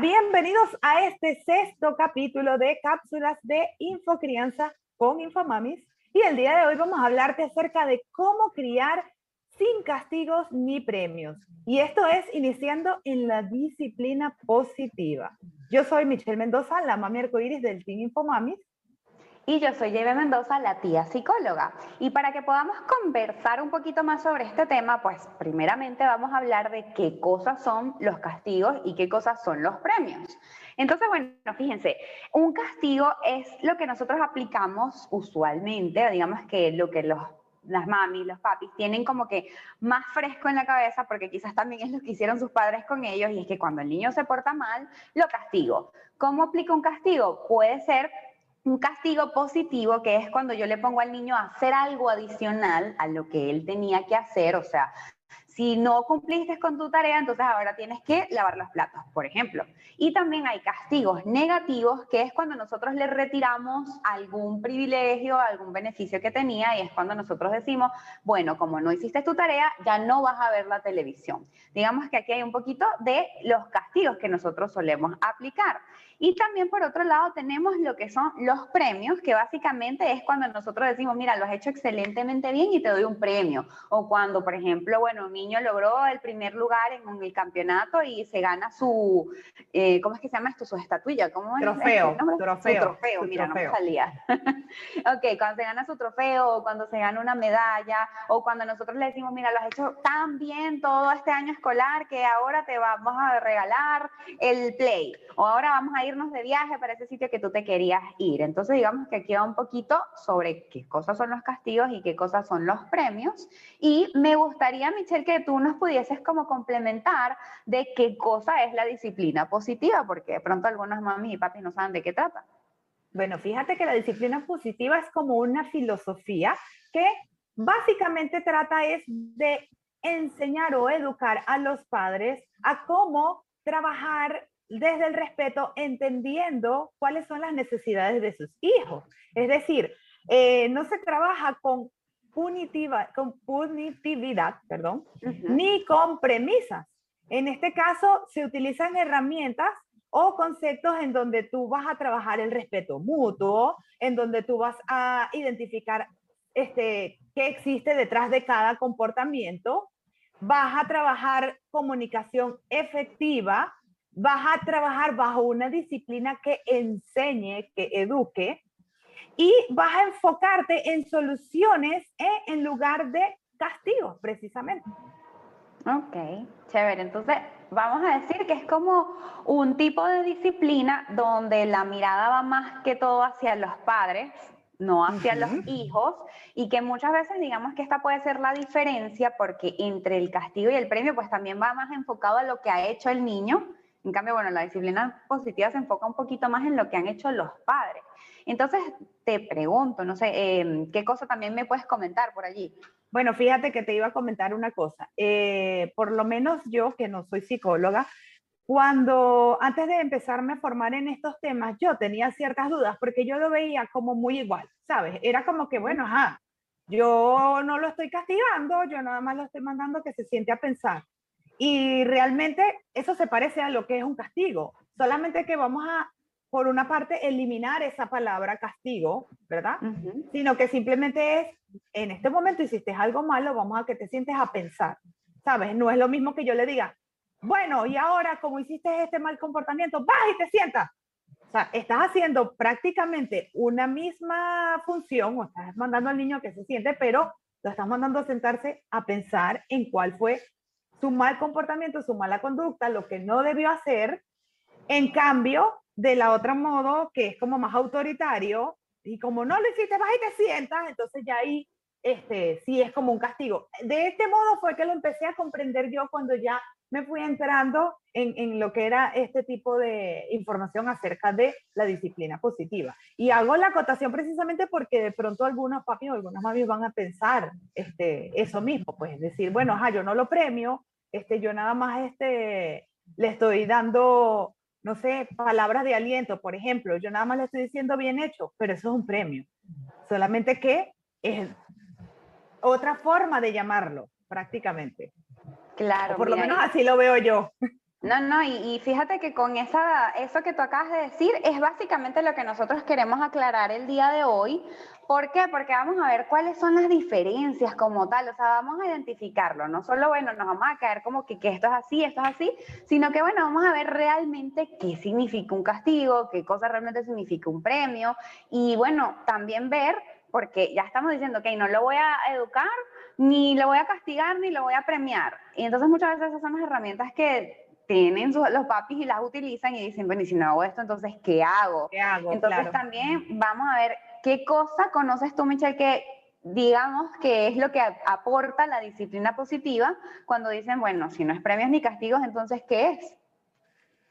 Bienvenidos a este sexto capítulo de Cápsulas de Infocrianza con Infomamis. Y el día de hoy vamos a hablarte acerca de cómo criar sin castigos ni premios. Y esto es iniciando en la disciplina positiva. Yo soy Michelle Mendoza, la mami arcoíris del Team Infomamis. Y yo soy Jebe Mendoza, la tía psicóloga. Y para que podamos conversar un poquito más sobre este tema, pues primeramente vamos a hablar de qué cosas son los castigos y qué cosas son los premios. Entonces, bueno, fíjense, un castigo es lo que nosotros aplicamos usualmente, digamos que lo que los las mami, los papis, tienen como que más fresco en la cabeza, porque quizás también es lo que hicieron sus padres con ellos, y es que cuando el niño se porta mal, lo castigo. ¿Cómo aplica un castigo? Puede ser un castigo positivo, que es cuando yo le pongo al niño a hacer algo adicional a lo que él tenía que hacer, o sea, si no cumpliste con tu tarea, entonces ahora tienes que lavar los platos, por ejemplo. Y también hay castigos negativos, que es cuando nosotros le retiramos algún privilegio, algún beneficio que tenía, y es cuando nosotros decimos, bueno, como no hiciste tu tarea, ya no vas a ver la televisión. Digamos que aquí hay un poquito de los castigos que nosotros solemos aplicar. Y también por otro lado tenemos lo que son los premios, que básicamente es cuando nosotros decimos, mira, lo has hecho excelentemente bien y te doy un premio. O cuando, por ejemplo, bueno, un niño logró el primer lugar en el campeonato y se gana su, eh, ¿cómo es que se llama esto? Su estatuilla, ¿cómo es? Trofeo, trofeo. Su trofeo, mira, no me salía. ok, cuando se gana su trofeo, o cuando se gana una medalla, o cuando nosotros le decimos, mira, lo has hecho tan bien todo este año escolar que ahora te vamos a regalar el play, o ahora vamos a irnos de viaje para ese sitio que tú te querías ir. Entonces, digamos que aquí va un poquito sobre qué cosas son los castigos y qué cosas son los premios. Y me gustaría, Michelle, que tú nos pudieses como complementar de qué cosa es la disciplina positiva, porque de pronto algunas mami y papi no saben de qué trata. Bueno, fíjate que la disciplina positiva es como una filosofía que básicamente trata es de enseñar o educar a los padres a cómo trabajar desde el respeto, entendiendo cuáles son las necesidades de sus hijos. Es decir, eh, no se trabaja con, punitiva, con punitividad, perdón, ni con premisas. En este caso, se utilizan herramientas o conceptos en donde tú vas a trabajar el respeto mutuo, en donde tú vas a identificar este, qué existe detrás de cada comportamiento, vas a trabajar comunicación efectiva, vas a trabajar bajo una disciplina que enseñe, que eduque, y vas a enfocarte en soluciones eh, en lugar de castigos, precisamente. Ok, chévere. Entonces, vamos a decir que es como un tipo de disciplina donde la mirada va más que todo hacia los padres, no hacia los hijos, y que muchas veces digamos que esta puede ser la diferencia porque entre el castigo y el premio, pues también va más enfocado a lo que ha hecho el niño en cambio, bueno, la disciplina positiva se enfoca un poquito más en lo que han hecho los padres. Entonces, te pregunto, no sé, em, ¿qué cosa también me puedes comentar por allí? Bueno, fíjate que te iba a comentar una cosa. Eh, por lo menos yo, que no soy psicóloga, cuando antes de empezarme a formar en estos temas, yo tenía ciertas dudas porque yo lo veía como muy igual, ¿sabes? Era como que, bueno, ajá, yo no lo estoy castigando, yo nada más lo estoy mandando que se siente a pensar. Y realmente eso se parece a lo que es un castigo, solamente que vamos a, por una parte, eliminar esa palabra castigo, ¿verdad? Sino que simplemente es, en este momento hiciste algo malo, vamos a que te sientes a pensar, ¿sabes? No es lo mismo que yo le diga, bueno, y ahora como hiciste este mal comportamiento, vas y te sientas. O sea, estás haciendo prácticamente una misma función, o estás mandando al niño que se siente, pero lo estás mandando a sentarse a pensar en cuál fue su mal comportamiento, su mala conducta, lo que no debió hacer, en cambio, de la otra modo, que es como más autoritario, y como no lo hiciste, vas y te sientas, entonces ya ahí este, sí es como un castigo. De este modo fue que lo empecé a comprender yo cuando ya me fui entrando en, en, lo que era este tipo de información acerca de la disciplina positiva. Y hago la acotación precisamente porque de pronto algunos papis o algunas mamis van a pensar este, eso mismo, pues decir, bueno, ajá, yo no lo premio, este, yo nada más este, le estoy dando, no sé, palabras de aliento, por ejemplo, yo nada más le estoy diciendo bien hecho, pero eso es un premio. Solamente que es otra forma de llamarlo, prácticamente. Claro. por lo menos así lo veo yo. No, no, y, fíjate que con esa, eso que tú acabas de decir es básicamente lo que nosotros queremos aclarar el día de hoy. ¿Por qué? Porque vamos a ver cuáles son las diferencias como tal, o sea, vamos a identificarlo, no solo, bueno, nos vamos a caer como que, que esto es así, esto es así, sino que, bueno, vamos a ver realmente qué significa un castigo, qué cosa realmente significa un premio, y bueno, también ver, porque ya estamos diciendo, ok, no lo voy a educar, ni lo voy a castigar, ni lo voy a premiar. Y entonces muchas veces esas son las herramientas que tienen los papis y las utilizan y dicen, bueno, y si no hago esto, entonces, ¿qué hago? ¿Qué hago? Entonces también vamos a ver qué cosa conoces tú, Michelle, que digamos que es lo que aporta la disciplina positiva cuando dicen, bueno, si no es premios ni castigos, entonces, ¿qué es?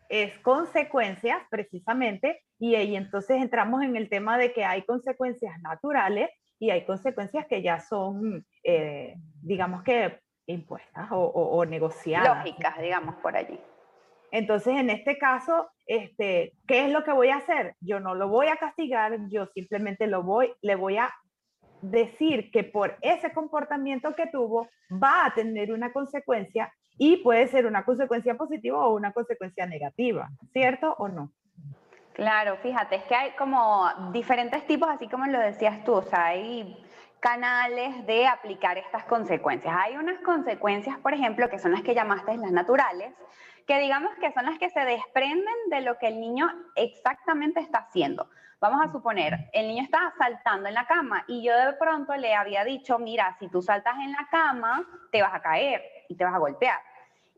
Es consecuencias, precisamente, y ahí entonces entramos en el tema de que hay consecuencias naturales y hay consecuencias que ya son, eh, digamos que impuestas o, negociadas. Lógicas, digamos, por allí. Entonces, en este caso, este, ¿qué es lo que voy a hacer? Yo no lo voy a castigar, yo simplemente lo voy, le voy a decir que por ese comportamiento que tuvo va a tener una consecuencia y puede ser una consecuencia positiva o una consecuencia negativa, ¿cierto o no? Claro, fíjate, es que hay como diferentes tipos, así como lo decías tú, o sea, hay canales de aplicar estas consecuencias. Hay unas consecuencias, por ejemplo, que son las que llamaste las naturales, que digamos que son las que se desprenden de lo que el niño exactamente está haciendo. Vamos a suponer, el niño está saltando en la cama y yo de pronto le había dicho, mira, si tú saltas en la cama, te vas a caer y te vas a golpear.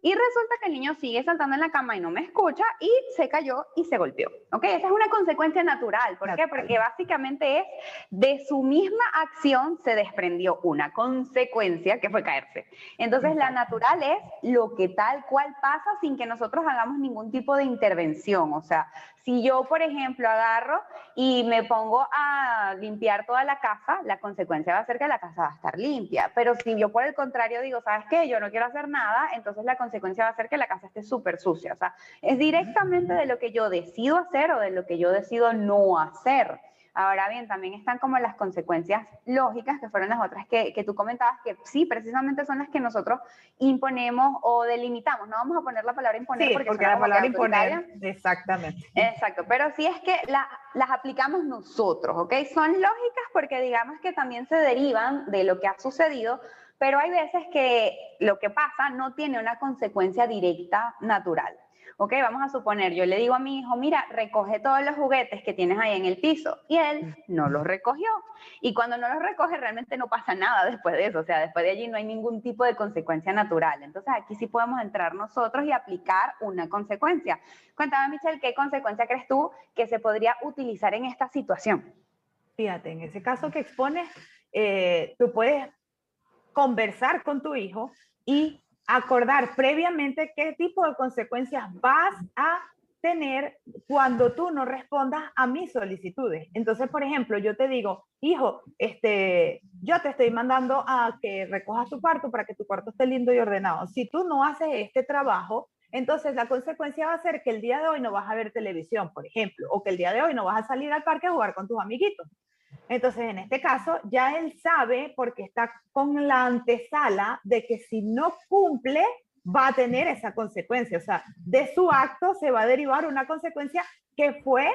Y resulta que el niño sigue saltando en la cama y no me escucha y se cayó y se golpeó. ¿Ok? Esa es una consecuencia natural. ¿Por qué? Porque básicamente es de su misma acción se desprendió una consecuencia que fue caerse. Entonces la natural es lo que tal cual pasa sin que nosotros hagamos ningún tipo de intervención. O sea, si yo, por ejemplo, agarro y me pongo a limpiar toda la casa, la consecuencia va a ser que la casa va a estar limpia. Pero si yo por el contrario digo, ¿sabes qué? Yo no quiero hacer nada, entonces la consecuencia va a ser que la casa esté súper sucia. O sea, es directamente de lo que yo decido hacer o de lo que yo decido no hacer. Ahora bien, también están como las consecuencias lógicas, que fueron las otras que, que, tú comentabas, que sí, precisamente son las que nosotros imponemos o delimitamos. No vamos a poner la palabra imponer porque, porque la palabra imponer, exactamente. Exacto, pero sí es que las aplicamos nosotros, ¿ok? Son lógicas porque digamos que también se derivan de lo que ha sucedido, pero hay veces que lo que pasa no tiene una consecuencia directa natural. Ok, vamos a suponer, yo le digo a mi hijo, mira, recoge todos los juguetes que tienes ahí en el piso. Y él no los recogió. Y cuando no los recoge, realmente no pasa nada después de eso. O sea, después de allí no hay ningún tipo de consecuencia natural. Entonces aquí sí podemos entrar nosotros y aplicar una consecuencia. Cuéntame, Michelle, ¿qué consecuencia crees tú que se podría utilizar en esta situación? Fíjate, en ese caso que expones, eh, tú puedes conversar con tu hijo y acordar previamente qué tipo de consecuencias vas a tener cuando tú no respondas a mis solicitudes. Entonces, por ejemplo, yo te digo, hijo, este, yo te estoy mandando a que recojas tu cuarto para que tu cuarto esté lindo y ordenado. Si tú no haces este trabajo, entonces la consecuencia va a ser que el día de hoy no vas a ver televisión, por ejemplo, o que el día de hoy no vas a salir al parque a jugar con tus amiguitos. Entonces, en este caso, ya él sabe, porque está con la antesala, de que si no cumple, va a tener esa consecuencia. O sea, de su acto se va a derivar una consecuencia que fue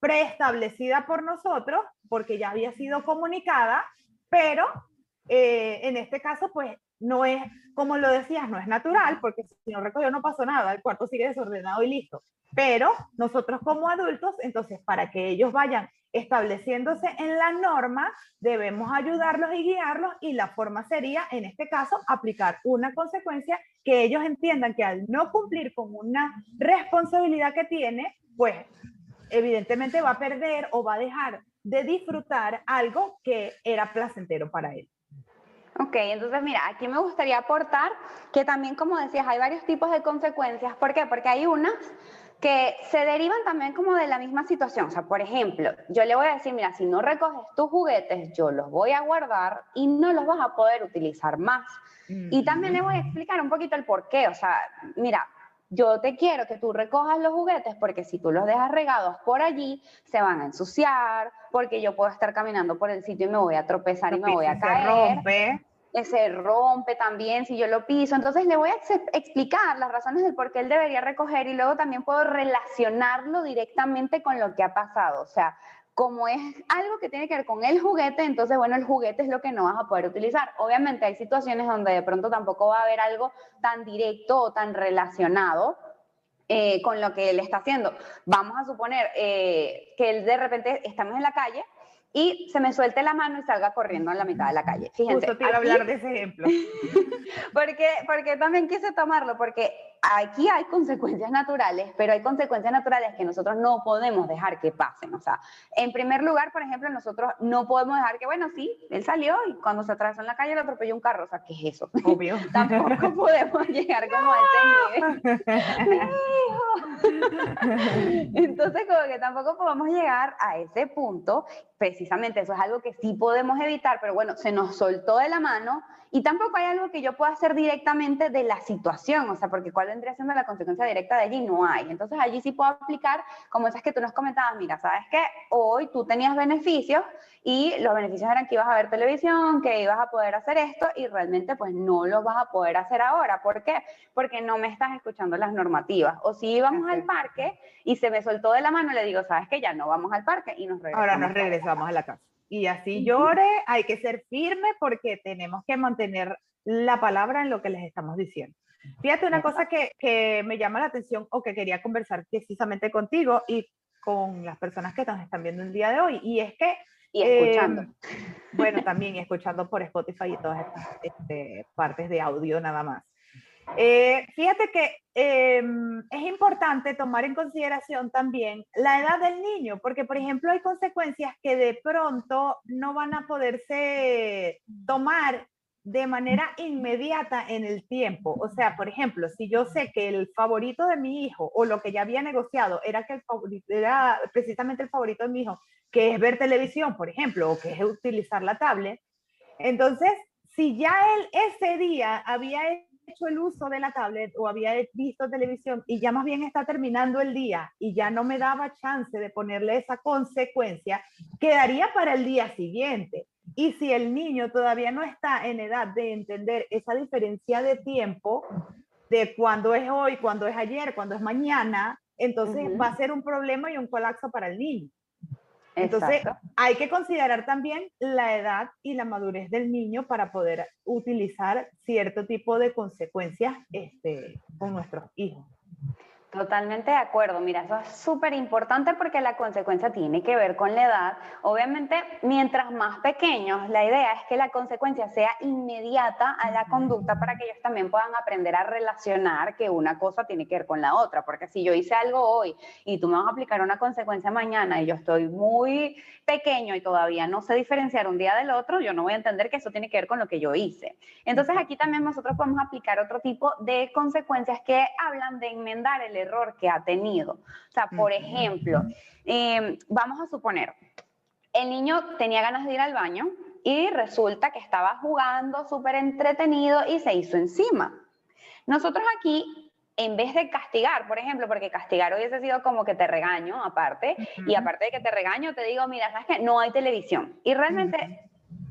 preestablecida por nosotros, porque ya había sido comunicada, pero eh, en este caso, pues no es, como lo decías, no es natural, porque si no recogió no pasó nada, el cuarto sigue desordenado y listo. Pero nosotros como adultos, entonces, para que ellos vayan estableciéndose en la norma, debemos ayudarlos y guiarlos y la forma sería, en este caso, aplicar una consecuencia que ellos entiendan que al no cumplir con una responsabilidad que tiene, pues evidentemente va a perder o va a dejar de disfrutar algo que era placentero para él. Ok, entonces mira, aquí me gustaría aportar que también, como decías, hay varios tipos de consecuencias. ¿Por qué? Porque hay unas que se derivan también como de la misma situación. O sea, por ejemplo, yo le voy a decir, mira, si no recoges tus juguetes, yo los voy a guardar y no los vas a poder utilizar más. Y también le voy a explicar un poquito el por qué. O sea, mira, yo te quiero que tú recojas los juguetes porque si tú los dejas regados por allí, se van a ensuciar, porque yo puedo estar caminando por el sitio y me voy a tropezar y me voy a caer. se rompe también si yo lo piso. Entonces le voy a explicar las razones del por qué él debería recoger y luego también puedo relacionarlo directamente con lo que ha pasado. O sea, como es algo que tiene que ver con el juguete, entonces, bueno, el juguete es lo que no vas a poder utilizar. Obviamente hay situaciones donde de pronto tampoco va a haber algo tan directo o tan relacionado eh, con lo que él está haciendo. Vamos a suponer eh, que de repente estamos en la calle y se me suelte la mano y salga corriendo en la mitad de la calle. Fíjense. Justo te iba a hablar de ese ejemplo. porque, porque también quise tomarlo, porque aquí hay consecuencias naturales, pero hay consecuencias naturales que nosotros no podemos dejar que pasen. O sea, en primer lugar, por ejemplo, nosotros no podemos dejar que, bueno, sí, él salió y cuando se atravesó en la calle le atropelló un carro. O sea, ¿qué es eso? Obvio. Tampoco podemos llegar como a ese nivel. Entonces, como que tampoco podemos llegar a ese punto. Precisamente eso es algo que sí podemos evitar, pero bueno, se nos soltó de la mano y tampoco hay algo que yo pueda hacer directamente de la situación, o sea, porque cuál vendría siendo la consecuencia directa de allí, no hay. Entonces allí sí puedo aplicar, como esas que tú nos comentabas, mira, sabes que hoy tú tenías beneficios y los beneficios eran que ibas a ver televisión, que ibas a poder hacer esto y realmente pues no lo vas a poder hacer ahora. ¿Por qué? Porque no me estás escuchando las normativas. O si íbamos al parque y se me soltó de la mano, le digo, sabes que ya no vamos al parque y nos regresamos. Ahora nos regresamos a la casa y así llore, hay que ser firme porque tenemos que mantener la palabra en lo que les estamos diciendo. Fíjate una cosa que, que, me llama la atención o que quería conversar precisamente contigo y con las personas que nos están viendo el día de hoy, y es que... Y escuchando. Em, bueno, también escuchando por Spotify y todas estas este, partes de audio nada más. Eh, fíjate que em, es importante tomar en consideración también la edad del niño, porque por ejemplo hay consecuencias que de pronto no van a poderse tomar de manera inmediata en el tiempo. O sea, por ejemplo, si yo sé que el favorito de mi hijo o lo que ya había negociado era que era precisamente el favorito de mi hijo, que es ver televisión, por ejemplo, o que es utilizar la tablet, entonces, si ya él ese día había hecho el uso de la tablet o había visto televisión y ya más bien está terminando el día y ya no me daba chance de ponerle esa consecuencia, quedaría para el día siguiente. Y si el niño todavía no está en edad de entender esa diferencia de tiempo, de cuándo es hoy, cuándo es ayer, cuándo es mañana, entonces va a ser un problema y un colapso para el niño. Entonces, hay que considerar también la edad y la madurez del niño para poder utilizar cierto tipo de consecuencias este, con nuestros hijos. Totalmente de acuerdo. Mira, eso es súper importante porque la consecuencia tiene que ver con la edad. Obviamente, mientras más pequeños, la idea es que la consecuencia sea inmediata a la conducta para que ellos también puedan aprender a relacionar que una cosa tiene que ver con la otra. Porque si yo hice algo hoy y tú me vas a aplicar una consecuencia mañana y yo estoy muy pequeño y todavía no sé diferenciar un día del otro, yo no voy a entender que eso tiene que ver con lo que yo hice. Entonces, aquí también nosotros podemos aplicar otro tipo de consecuencias que hablan de enmendar el error que ha tenido. O sea, por ejemplo, em, vamos a suponer, el niño tenía ganas de ir al baño y resulta que estaba jugando súper entretenido y se hizo encima. Nosotros aquí en vez de castigar, por ejemplo, porque castigar hubiese sido como que te regaño aparte, y aparte de que te regaño, te digo, mira, sabes que no hay televisión. Y realmente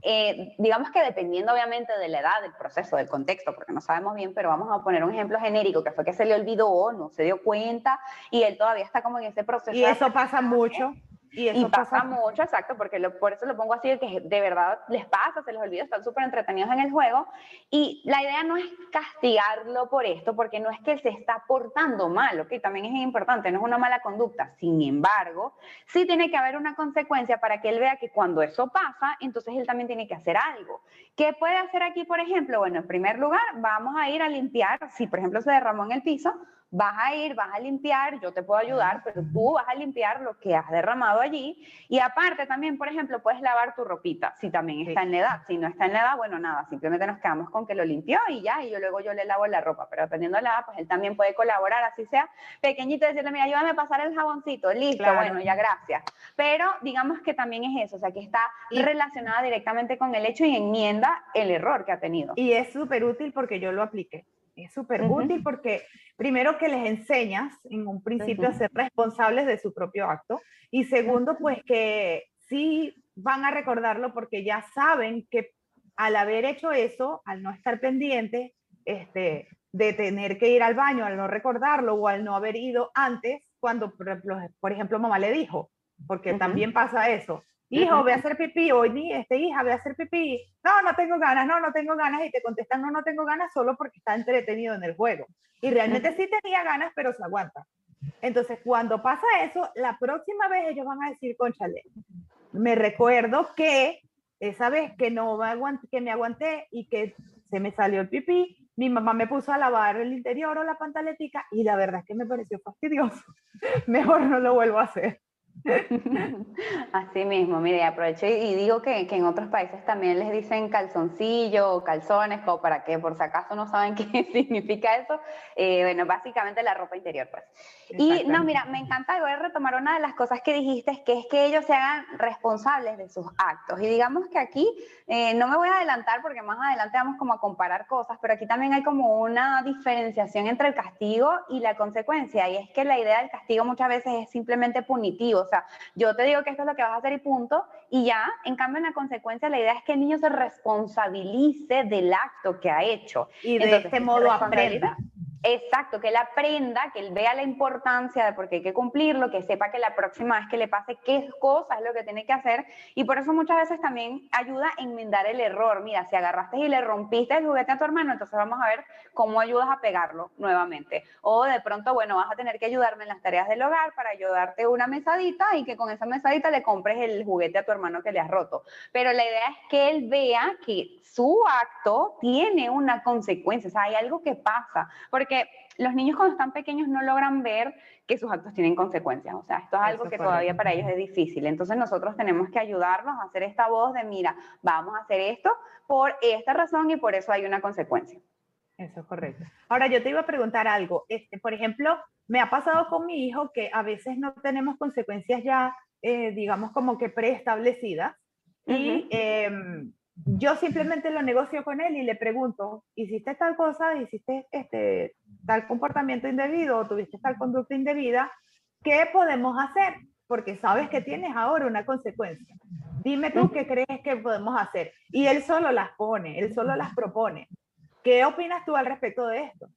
eh, digamos que dependiendo obviamente de la edad, del proceso, del contexto, porque no sabemos bien, pero vamos a poner un ejemplo genérico, que fue que se le olvidó, no se dio cuenta y él todavía está como en ese proceso. Y eso pasa mucho. Y, eso pasa, mucho, exacto, porque por eso lo pongo así, que de verdad les pasa, se les olvida, están súper entretenidos en el juego. Y la idea no es castigarlo por esto, porque no es que se está portando mal, ¿ok? También es importante, no es una mala conducta. Sin embargo, sí tiene que haber una consecuencia para que él vea que cuando eso pasa, entonces él también tiene que hacer algo. ¿Qué puede hacer aquí, por ejemplo? Bueno, en primer lugar, vamos a ir a limpiar, si por ejemplo se derramó en el piso, vas a ir, vas a limpiar, yo te puedo ayudar, pero tú vas a limpiar lo que has derramado allí. Y aparte también, por ejemplo, puedes lavar tu ropita, si también está en la edad. Si no está en la edad, bueno, nada, simplemente nos quedamos con que lo limpió y ya, y yo luego yo le lavo la ropa. Pero dependiendo de la edad, pues él también puede colaborar, así sea pequeñito, decirle, mira, ayúdame a pasar el jaboncito, listo, bueno, ya gracias. Pero digamos que también es eso, o sea, que está relacionada directamente con el hecho y enmienda el error que ha tenido. Y es súper útil porque yo lo apliqué. Es súper útil porque primero que les enseñas en un principio a ser responsables de su propio acto y segundo pues que sí van a recordarlo porque ya saben que al haber hecho eso, al no estar pendiente, este, de tener que ir al baño, al no recordarlo o al no haber ido antes, cuando, por ejemplo, mamá le dijo, porque también pasa eso, hijo, voy a hacer pipí, hoy ni este hija, voy a hacer pipí, no, no tengo ganas, no, no tengo ganas, y te contestan, no, no tengo ganas, solo porque está entretenido en el juego. Y realmente sí tenía ganas, pero se aguanta. Entonces, cuando pasa eso, la próxima vez ellos van a decir, conchale, me recuerdo que esa vez que no que me aguanté y que se me salió el pipí, mi mamá me puso a lavar el interior o la pantaletica y la verdad es que me pareció fastidioso. Mejor no lo vuelvo a hacer. Así mismo, mire, aprovecho y, digo que, que, en otros países también les dicen calzoncillo o calzones, como para que por si acaso no saben qué significa eso. Eh, bueno, básicamente la ropa interior, pues. Y no, mira, me encanta, voy a retomar una de las cosas que dijiste, que es que ellos se hagan responsables de sus actos. Y digamos que aquí, eh, no me voy a adelantar porque más adelante vamos como a comparar cosas, pero aquí también hay como una diferenciación entre el castigo y la consecuencia. Y es que la idea del castigo muchas veces es simplemente punitivo sea, yo te digo que esto es lo que vas a hacer y punto, y ya, en cambio, en la consecuencia, la idea es que el niño se responsabilice del acto que ha hecho. Y de este modo aprenda. Exacto, que él aprenda, que él vea la importancia de por qué hay que cumplirlo, que sepa que la próxima vez que le pase qué cosa es lo que tiene que hacer. Y por eso muchas veces también ayuda a enmendar el error. Mira, si agarraste y le rompiste el juguete a tu hermano, entonces vamos a ver cómo ayudas a pegarlo nuevamente. O de pronto, bueno, vas a tener que ayudarme en las tareas del hogar para ayudarte una mesadita y que con esa mesadita le compres el juguete a tu hermano que le has roto. Pero la idea es que él vea que su acto tiene una consecuencia, o sea, hay algo que pasa. Porque porque los niños cuando están pequeños no logran ver que sus actos tienen consecuencias. O sea, esto es algo que todavía para ellos es difícil. Entonces nosotros tenemos que ayudarlos a hacer esta voz de, mira, vamos a hacer esto por esta razón y por eso hay una consecuencia. Eso es correcto. Ahora yo te iba a preguntar algo. Este, por ejemplo, me ha pasado con mi hijo que a veces no tenemos consecuencias ya, eh, digamos, como que preestablecidas. Y yo simplemente lo negocio con él y le pregunto, ¿hiciste tal cosa? ¿Hiciste este, tal comportamiento indebido o tuviste tal conducta indebida? ¿Qué podemos hacer? Porque sabes que tienes ahora una consecuencia. Dime tú qué crees que podemos hacer. Y él solo las pone, él solo las propone. ¿Qué opinas tú al respecto de esto?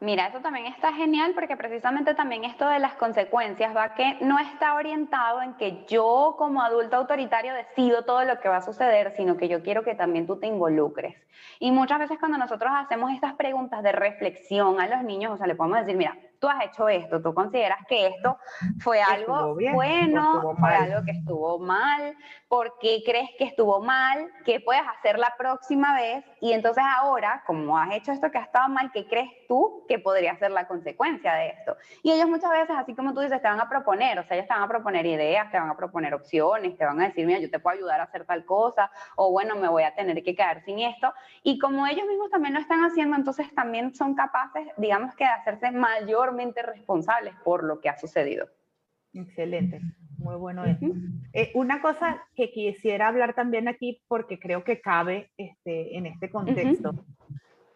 Mira, eso también está genial porque precisamente también esto de las consecuencias va que no está orientado en que yo como adulto autoritario decido todo lo que va a suceder, sino que yo quiero que también tú te involucres. Y muchas veces cuando nosotros hacemos estas preguntas de reflexión a los niños, o sea, le podemos decir, mira, tú has hecho esto, tú consideras que esto fue algo bueno, fue algo que estuvo mal, ¿por qué crees que estuvo mal? ¿Qué puedes hacer la próxima vez? Y entonces ahora, como has hecho esto que ha estado mal, ¿qué crees tú que podría ser la consecuencia de esto? Y ellos muchas veces, así como tú dices, te van a proponer, o sea, ellos te van a proponer ideas, te van a proponer opciones, te van a decir, mira, yo te puedo ayudar a hacer tal cosa, o bueno, me voy a tener que quedar sin esto. Y como ellos mismos también lo están haciendo, entonces también son capaces, digamos que de hacerse mayor responsables por lo que ha sucedido. Excelente, muy bueno esto. Eh, una cosa que quisiera hablar también aquí, porque creo que cabe este, en este contexto.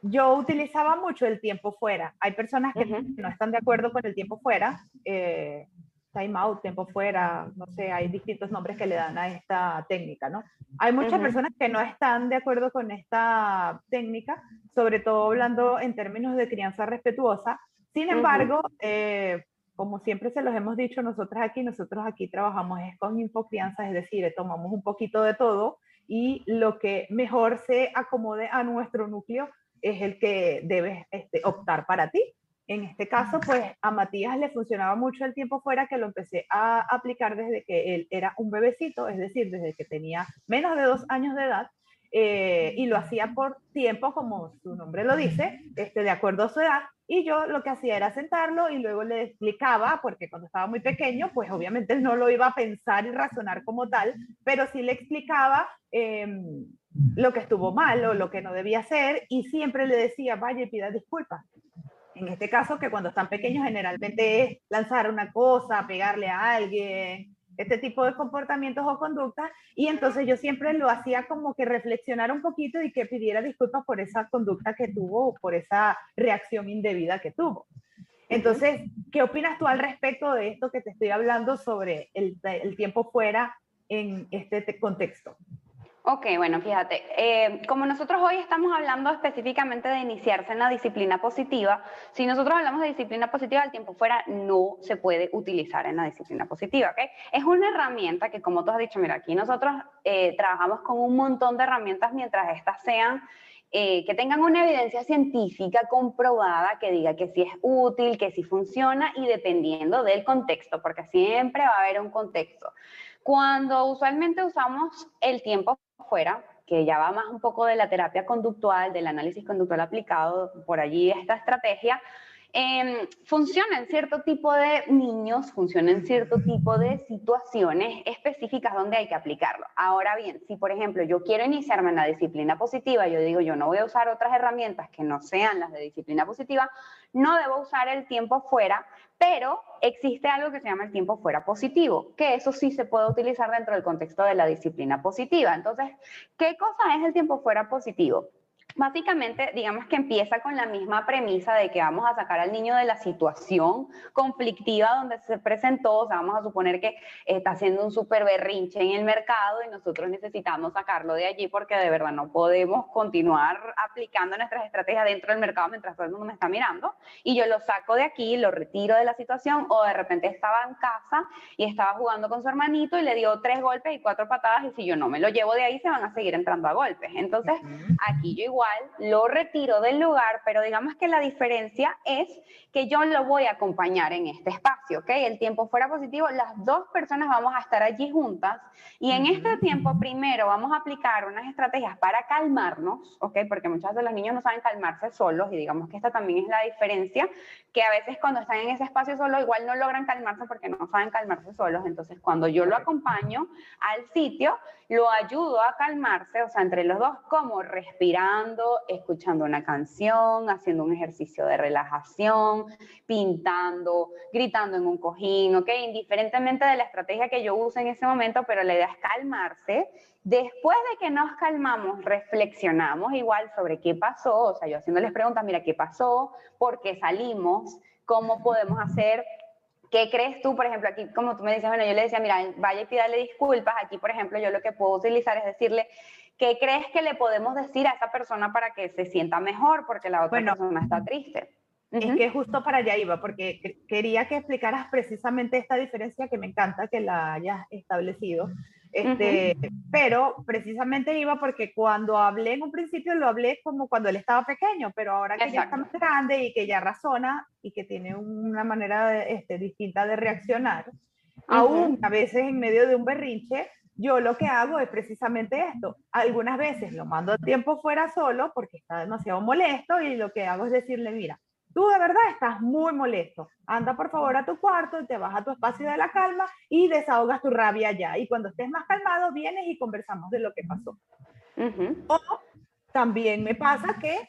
Yo utilizaba mucho el tiempo fuera. Hay personas que no están de acuerdo con el tiempo fuera, eh, time out, tiempo fuera, no sé, hay distintos nombres que le dan a esta técnica, ¿no? Hay muchas personas que no están de acuerdo con esta técnica, sobre todo hablando en términos de crianza respetuosa, sin embargo, eh, como siempre se los hemos dicho nosotros aquí, nosotros aquí trabajamos es con infocrianza, es decir, tomamos un poquito de todo y lo que mejor se acomode a nuestro núcleo es el que debes este, optar para ti. En este caso, pues a Matías le funcionaba mucho el tiempo fuera que lo empecé a aplicar desde que él era un bebecito, es decir, desde que tenía menos de dos años de edad. Eh, y lo hacía por tiempo, como su nombre lo dice, este, de acuerdo a su edad, y yo lo que hacía era sentarlo y luego le explicaba, porque cuando estaba muy pequeño, pues obviamente él no lo iba a pensar y razonar como tal, pero sí le explicaba em, lo que estuvo mal o lo que no debía hacer y siempre le decía, vaya y pida disculpas. En este caso, que cuando están pequeños generalmente es lanzar una cosa, pegarle a alguien, este tipo de comportamientos o conductas y entonces yo siempre lo hacía como que reflexionara un poquito y que pidiera disculpas por esa conducta que tuvo o por esa reacción indebida que tuvo. Entonces, ¿qué opinas tú al respecto de esto que te estoy hablando sobre el, el tiempo fuera en este contexto? Ok, bueno, fíjate, eh, como nosotros hoy estamos hablando específicamente de iniciarse en la disciplina positiva, si nosotros hablamos de disciplina positiva, el tiempo fuera no se puede utilizar en la disciplina positiva, ¿ok? Es una herramienta que, como tú has dicho, mira, aquí nosotros eh, trabajamos con un montón de herramientas mientras estas sean eh, que tengan una evidencia científica comprobada que diga que sí es útil, que sí funciona y dependiendo del contexto, porque siempre va a haber un contexto. Cuando usualmente usamos el tiempo fuera, que ya va más un poco de la terapia conductual, del análisis conductual aplicado, por allí esta estrategia, eh, funciona en cierto tipo de niños, funciona en cierto tipo de situaciones específicas donde hay que aplicarlo. Ahora bien, si por ejemplo yo quiero iniciarme en la disciplina positiva, yo digo yo no voy a usar otras herramientas que no sean las de disciplina positiva, no debo usar el tiempo fuera, pero existe algo que se llama el tiempo fuera positivo, que eso sí se puede utilizar dentro del contexto de la disciplina positiva. Entonces, ¿qué cosa es el tiempo fuera positivo? Básicamente, digamos que empieza con la misma premisa de que vamos a sacar al niño de la situación conflictiva donde se presentó, o sea, vamos a suponer que está haciendo un súper berrinche en el mercado y nosotros necesitamos sacarlo de allí porque de verdad no podemos continuar aplicando nuestras estrategias dentro del mercado mientras todo el mundo me está mirando y yo lo saco de aquí, lo retiro de la situación o de repente estaba en casa y estaba jugando con su hermanito y le dio tres golpes y cuatro patadas y si yo no me lo llevo de ahí se van a seguir entrando a golpes. Entonces, aquí yo igual lo retiro del lugar, pero digamos que la diferencia es que yo lo voy a acompañar en este espacio, ¿ok? El tiempo fuera positivo, las dos personas vamos a estar allí juntas y en este tiempo primero vamos a aplicar unas estrategias para calmarnos, ¿ok? Porque muchas veces los niños no saben calmarse solos y digamos que esta también es la diferencia, que a veces cuando están en ese espacio solo igual no logran calmarse porque no saben calmarse solos, entonces cuando yo lo acompaño al sitio, lo ayudo a calmarse, o sea, entre los dos, como respirando, escuchando una canción, haciendo un ejercicio de relajación, pintando, gritando en un cojín, ¿ok? Indiferentemente de la estrategia que yo use en ese momento, pero la idea es calmarse. Después de que nos calmamos, reflexionamos igual sobre qué pasó, o sea, yo haciéndoles preguntas, mira, ¿qué pasó? ¿Por qué salimos? ¿Cómo podemos hacer ¿Qué crees tú, por ejemplo, aquí como tú me dices, bueno, yo le decía, mira, vaya y pídale disculpas, aquí, por ejemplo, yo lo que puedo utilizar es decirle, ¿qué crees que le podemos decir a esa persona para que se sienta mejor porque la otra persona está triste? Es que justo para allá iba, porque quería que explicaras precisamente esta diferencia que me encanta que la hayas establecido. Este, Pero precisamente iba porque cuando hablé en un principio lo hablé como cuando él estaba pequeño, pero ahora que ya está más grande y que ya razona y que tiene una manera este, distinta de reaccionar, aún a veces en medio de un berrinche, yo lo que hago es precisamente esto. Algunas veces lo mando a tiempo fuera solo porque está demasiado molesto y lo que hago es decirle, mira, Tú de verdad estás muy molesto. Anda por favor a tu cuarto, y te vas a tu espacio de la calma y desahogas tu rabia allá. Y cuando estés más calmado, vienes y conversamos de lo que pasó. O también me pasa que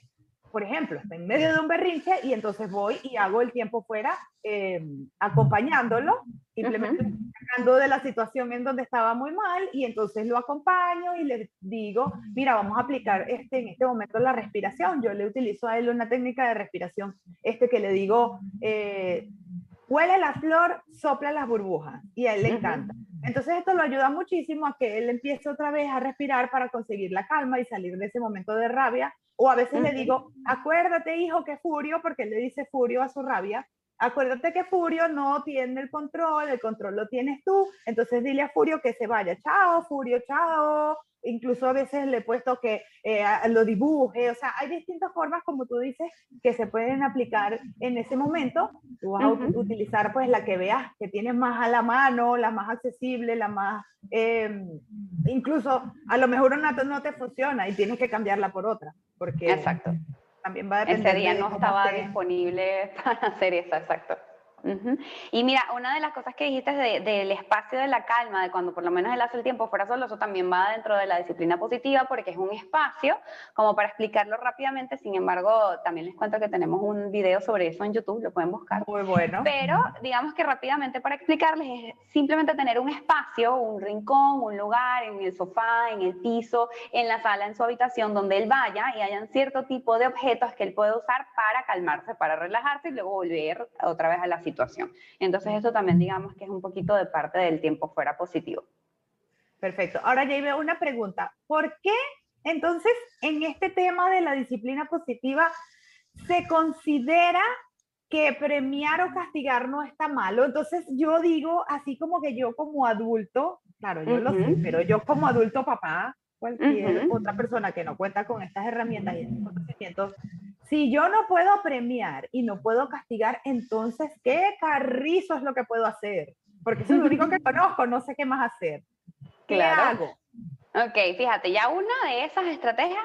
por ejemplo, está en medio de un berrinche y entonces voy y hago el tiempo fuera eh, acompañándolo, simplemente sacando de la situación en donde estaba muy mal y entonces lo acompaño y le digo, mira, vamos a aplicar este, en este momento la respiración. Yo le utilizo a él una técnica de respiración, este que le digo, eh, huele la flor, sopla las burbujas y a él le encanta. Entonces esto lo ayuda muchísimo a que él empiece otra vez a respirar para conseguir la calma y salir de ese momento de rabia. O a veces le digo, acuérdate hijo que Furio, porque él le dice Furio a su rabia, acuérdate que Furio no tiene el control, el control lo tienes tú, entonces dile a Furio que se vaya, chao Furio, chao, incluso a veces le he puesto que eh, lo dibuje, o sea, hay distintas formas, como tú dices, que se pueden aplicar en ese momento. Tú vas a utilizar pues la que veas que tienes más a la mano, la más accesible, la más, em, incluso a lo mejor una no te funciona y tienes que cambiarla por otra, porque exacto. También va a depender. Ese día no estaba disponible para hacer eso, exacto. Y mira, una de las cosas que dijiste del espacio de la calma, de cuando por lo menos él hace el tiempo fuera solo, eso también va dentro de la disciplina positiva porque es un espacio, como para explicarlo rápidamente, sin embargo, también les cuento que tenemos un video sobre eso en YouTube, lo pueden buscar. Muy bueno. Pero digamos que rápidamente para explicarles es simplemente tener un espacio, un rincón, un lugar, en el sofá, en el piso, en la sala, en su habitación, donde él vaya y hayan cierto tipo de objetos que él puede usar para calmarse, para relajarse y luego volver otra vez a la situación situación. Entonces eso también digamos que es un poquito de parte del tiempo fuera positivo. Perfecto. Ahora ya veo una pregunta. ¿Por qué entonces en este tema de la disciplina positiva se considera que premiar o castigar no está malo? Entonces yo digo, así como que yo como adulto, claro, yo lo sé, pero yo como adulto papá, cualquier otra persona que no cuenta con estas herramientas y estos conocimientos, si yo no puedo premiar y no puedo castigar, entonces, ¿qué carrizo es lo que puedo hacer? Porque es lo único que conozco, no sé qué más hacer. ¿Qué hago? Ok, fíjate, ya una de esas estrategias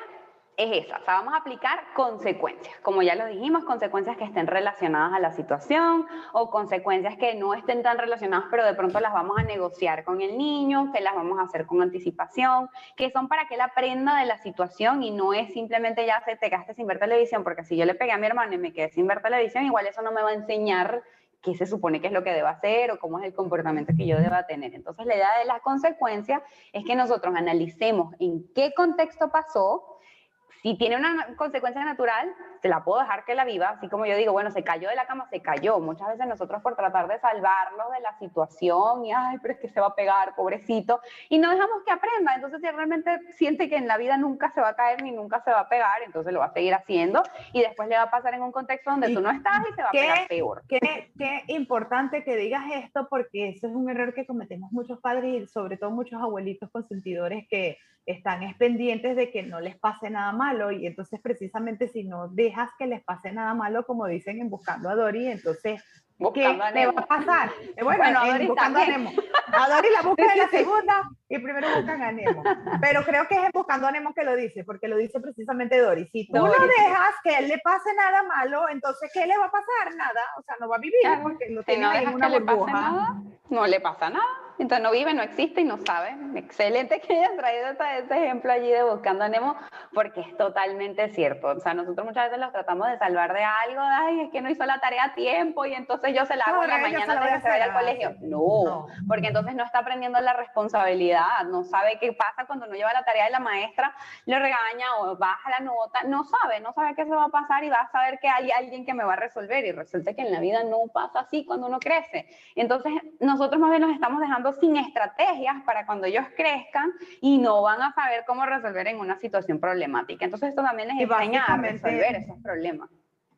es esa, o sea, vamos a aplicar consecuencias, como ya lo dijimos, consecuencias que estén relacionadas a la situación o consecuencias que no estén tan relacionadas, pero de pronto las vamos a negociar con el niño, que las vamos a hacer con anticipación, que son para que él aprenda de la situación y no es simplemente ya se te gastes sin ver televisión, porque si yo le pegué a mi hermano y me quedé sin ver televisión, igual eso no me va a enseñar qué se supone que es lo que deba hacer o cómo es el comportamiento que yo deba tener. Entonces, la idea de las consecuencias es que nosotros analicemos en qué contexto pasó, si tiene una consecuencia natural, se la puedo dejar que la viva, así como yo digo, bueno, se cayó de la cama, se cayó. Muchas veces nosotros por tratar de salvarlo de la situación y, ay, pero es que se va a pegar, pobrecito, y no dejamos que aprenda. Entonces, si realmente siente que en la vida nunca se va a caer ni nunca se va a pegar, entonces lo va a seguir haciendo y después le va a pasar en un contexto donde tú no estás y se va a pegar peor. Qué, qué importante que digas esto porque eso es un error que cometemos muchos padres y sobre todo muchos abuelitos consentidores que están pendientes de que no les pase nada malo y entonces precisamente si no dejas que les pase nada malo, como dicen en Buscando a Dory, entonces ¿qué te va a pasar? Eh, bueno, en Buscando a Nemo. A Dory la busca en la segunda y primero buscan a Nemo. Pero creo que es en Buscando a Nemo que lo dice, porque lo dice precisamente Dory. Si tú no dejas que él le pase nada malo, entonces ¿qué le va a pasar? Nada, o sea, no va a vivir porque lo tiene en una burbuja. no le pasa nada entonces no vive, no existe y no sabe. Excelente que hayas traído este, ejemplo allí de Buscando a Nemo, porque es totalmente cierto. O sea, nosotros muchas veces los tratamos de salvar de algo, ay, es que no hizo la tarea a tiempo y entonces yo se la hago en la mañana antes de que se vaya al colegio. No, porque entonces no está aprendiendo la responsabilidad, no sabe qué pasa cuando no lleva la tarea de la maestra, le regaña o baja la nota, no sabe, no sabe qué se va a pasar y va a saber que hay alguien que me va a resolver y resulta que en la vida no pasa así cuando uno crece. Entonces nosotros más bien nos estamos dejando sin estrategias para cuando ellos crezcan y no van a saber cómo resolver en una situación problemática. Entonces esto también les enseña a resolver esos problemas.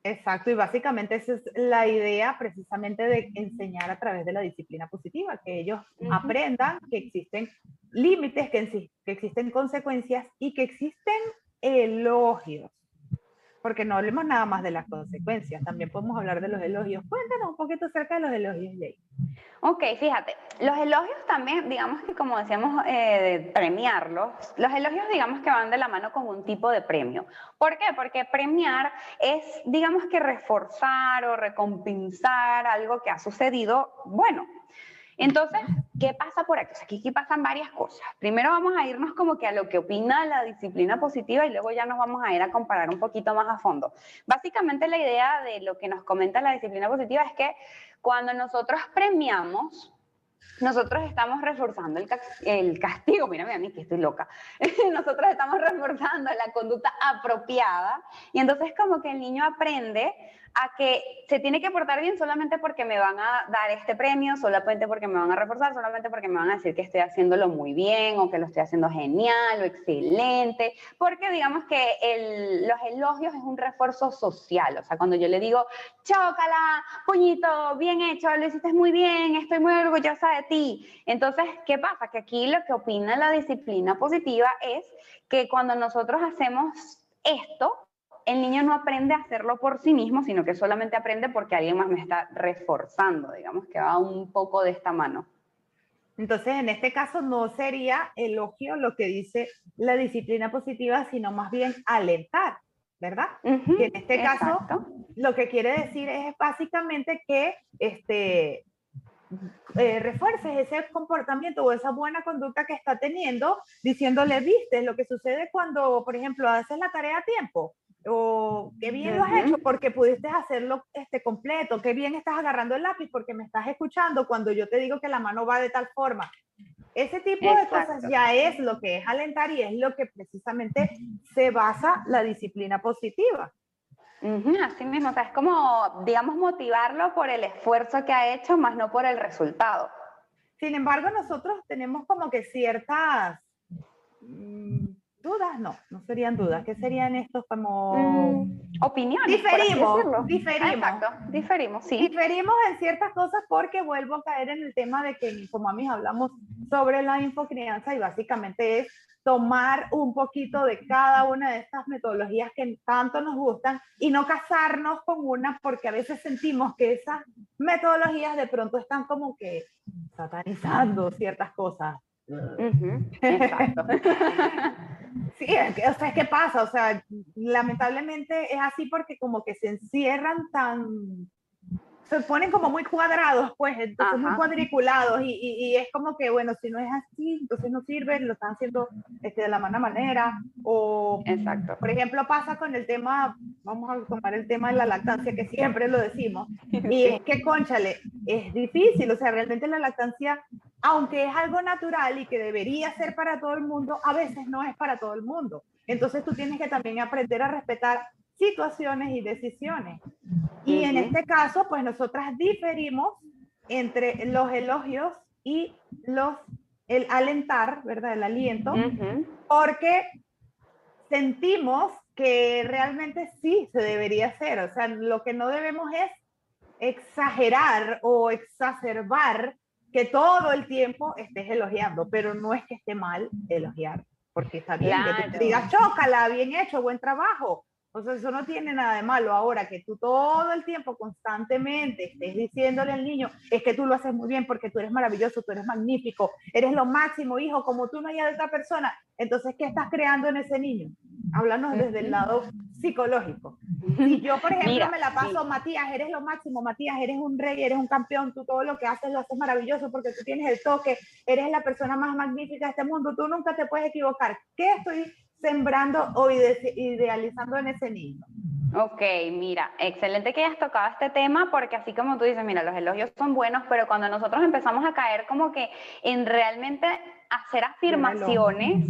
Exacto, y básicamente esa es la idea precisamente de enseñar a través de la disciplina positiva, que ellos aprendan que existen límites, que, que existen consecuencias y que existen elogios porque no hablemos nada más de las consecuencias, también podemos hablar de los elogios. Cuéntanos un poquito acerca de los elogios, Jay. Ok, fíjate, los elogios también, digamos que como decíamos, eh, premiarlos, los elogios digamos que van de la mano con un tipo de premio. ¿Por qué? Porque premiar es, digamos que reforzar o recompensar algo que ha sucedido bueno. Entonces, ¿qué pasa por aquí? aquí, aquí pasan varias cosas. Primero vamos a irnos como que a lo que opina la disciplina positiva y luego ya nos vamos a ir a comparar un poquito más a fondo. Básicamente la idea de lo que nos comenta la disciplina positiva es que cuando nosotros premiamos, nosotros estamos reforzando el, castigo, mírame a mí que estoy loca, nosotros estamos reforzando la conducta apropiada y entonces como que el niño aprende a que se tiene que portar bien solamente porque me van a dar este premio, solamente porque me van a reforzar, solamente porque me van a decir que estoy haciéndolo muy bien o que lo estoy haciendo genial o excelente, porque digamos que los elogios es un refuerzo social, o sea, cuando yo le digo, chócala, puñito, bien hecho, lo hiciste muy bien, estoy muy orgullosa de ti. Entonces, ¿qué pasa? Que aquí lo que opina la disciplina positiva es que cuando nosotros hacemos esto, el niño no aprende a hacerlo por sí mismo, sino que solamente aprende porque alguien más me está reforzando, digamos que va un poco de esta mano. Entonces, en este caso no sería elogio lo que dice la disciplina positiva, sino más bien alentar, ¿verdad? y en este caso, lo que quiere decir es básicamente que este, eh, refuerces ese comportamiento o esa buena conducta que está teniendo, diciéndole, viste, lo que sucede cuando, por ejemplo, haces la tarea a tiempo, o qué bien lo has hecho porque pudiste hacerlo este, completo, qué bien estás agarrando el lápiz porque me estás escuchando cuando yo te digo que la mano va de tal forma. Ese tipo de cosas ya es lo que es alentar y es lo que precisamente se basa la disciplina positiva. así mismo, o sea, es como, digamos, motivarlo por el esfuerzo que ha hecho, más no por el resultado. sin embargo, nosotros tenemos como que ciertas mm, dudas, no, no serían dudas, ¿qué serían estos como mm, opiniones? Diferimos, diferimos. Exacto, diferimos, sí. Diferimos en ciertas cosas porque vuelvo a caer en el tema de que como a mí hablamos sobre la infocrianza y básicamente es tomar un poquito de cada una de estas metodologías que tanto nos gustan y no casarnos con una porque a veces sentimos que esas metodologías de pronto están como que satanizando ciertas cosas. Exacto. sí, o sea, ¿qué pasa? O sea, lamentablemente es así porque como que se encierran tan se ponen como muy cuadrados, pues, entonces muy cuadriculados y, y, es como que, bueno, si no es así, entonces no sirve, lo están haciendo este, de la mala manera. O, Exacto. por ejemplo, pasa con el tema, vamos a tomar el tema de la lactancia, que siempre lo decimos, y es que, conchale, es difícil, o sea, realmente la lactancia, aunque es algo natural y que debería ser para todo el mundo, a veces no es para todo el mundo. Entonces tú tienes que también aprender a respetar situaciones y decisiones. Y en este caso, pues nosotras diferimos entre los elogios y los, el alentar, ¿verdad? El aliento, porque sentimos que realmente sí se debería hacer. O sea, lo que no debemos es exagerar o exacerbar que todo el tiempo estés elogiando, pero no es que esté mal elogiar, porque está bien que te digas, chócala, bien hecho, buen trabajo, o sea, eso no tiene nada de malo. Ahora que tú todo el tiempo, constantemente, estés diciéndole al niño, es que tú lo haces muy bien porque tú eres maravilloso, tú eres magnífico, eres lo máximo, hijo, como tú no hay otra persona. Entonces, ¿qué estás creando en ese niño? Háblanos desde el lado psicológico. Si yo, por ejemplo, me la paso, Matías, eres lo máximo, Matías, eres un rey, eres un campeón, tú todo lo que haces lo haces maravilloso porque tú tienes el toque, eres la persona más magnífica de este mundo, tú nunca te puedes equivocar. ¿Qué estoy sembrando o idealizando en ese niño. Ok, mira, excelente que hayas tocado este tema porque así como tú dices, mira, los elogios son buenos, pero cuando nosotros empezamos a caer como que en realmente hacer afirmaciones,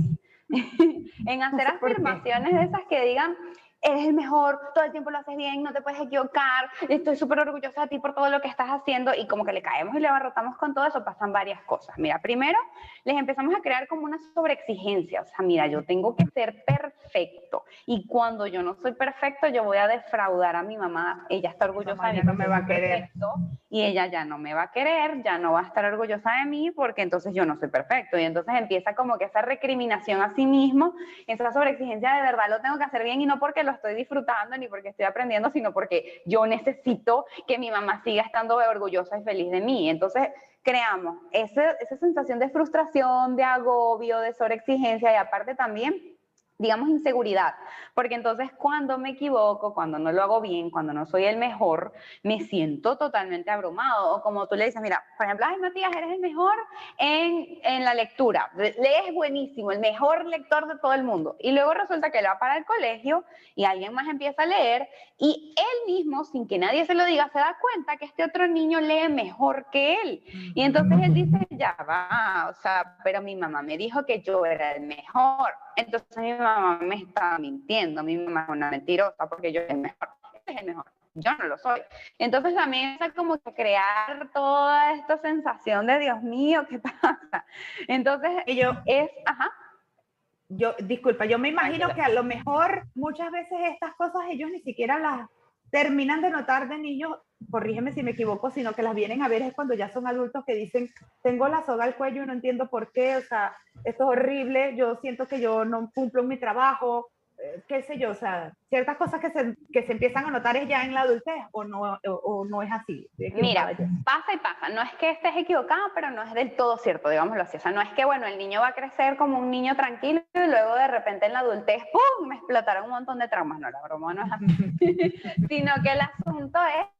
en hacer afirmaciones de esas que digan, eres el mejor, todo el tiempo lo haces bien, no te puedes equivocar, estoy súper orgullosa de ti por todo lo que estás haciendo y como que le caemos y le abarrotamos con todo eso, pasan varias cosas. Mira, primero les empezamos a crear como una sobreexigencia, o sea, mira, yo tengo que ser perfecto y cuando yo no soy perfecto yo voy a defraudar a mi mamá, ella está orgullosa de mí, no me va a querer. y ella ya no me va a querer, ya no va a estar orgullosa de mí porque entonces yo no soy perfecto y entonces empieza como que esa recriminación a sí mismo, esa sobreexigencia de verdad lo tengo que hacer bien y no porque lo estoy disfrutando ni porque estoy aprendiendo, sino porque yo necesito que mi mamá siga estando orgullosa y feliz de mí. Entonces, creamos esa sensación de frustración, de agobio, de sobreexigencia y aparte también digamos, inseguridad, porque entonces cuando me equivoco, cuando no lo hago bien, cuando no soy el mejor, me siento totalmente abrumado. O como tú le dices, mira, por ejemplo, ay Matías, eres el mejor en, en la lectura, lees buenísimo, el mejor lector de todo el mundo. Y luego resulta que él va para el colegio y alguien más empieza a leer y él mismo, sin que nadie se lo diga, se da cuenta que este otro niño lee mejor que él. Y entonces él dice, ya va, o sea, pero mi mamá me dijo que yo era el mejor. Entonces mi mamá me está mintiendo, mi mamá es una mentirosa porque yo soy el mejor. Este es el mejor, yo no lo soy. Entonces también es como que crear toda esta sensación de Dios mío, ¿qué pasa? Entonces yo, es, ajá. Yo, disculpa, yo me imagino que a lo mejor muchas veces estas cosas ellos ni siquiera las terminan de notar de niños, corrígeme si me equivoco, sino que las vienen a ver es cuando ya son adultos que dicen, tengo la soga al cuello y no entiendo por qué, o sea, esto es horrible, yo siento que yo no cumplo mi trabajo, eh, qué sé yo, o sea, ciertas cosas que se, que se empiezan a notar es ya en la adultez o no, o, no es así. Mira, pasa y pasa, no es que estés equivocado, pero no es del todo cierto, digámoslo así, o sea, no es que, bueno, el niño va a crecer como un niño tranquilo y luego de repente en la adultez, ¡pum!, me explotaron un montón de traumas, no, la broma no es así, sino que el asunto es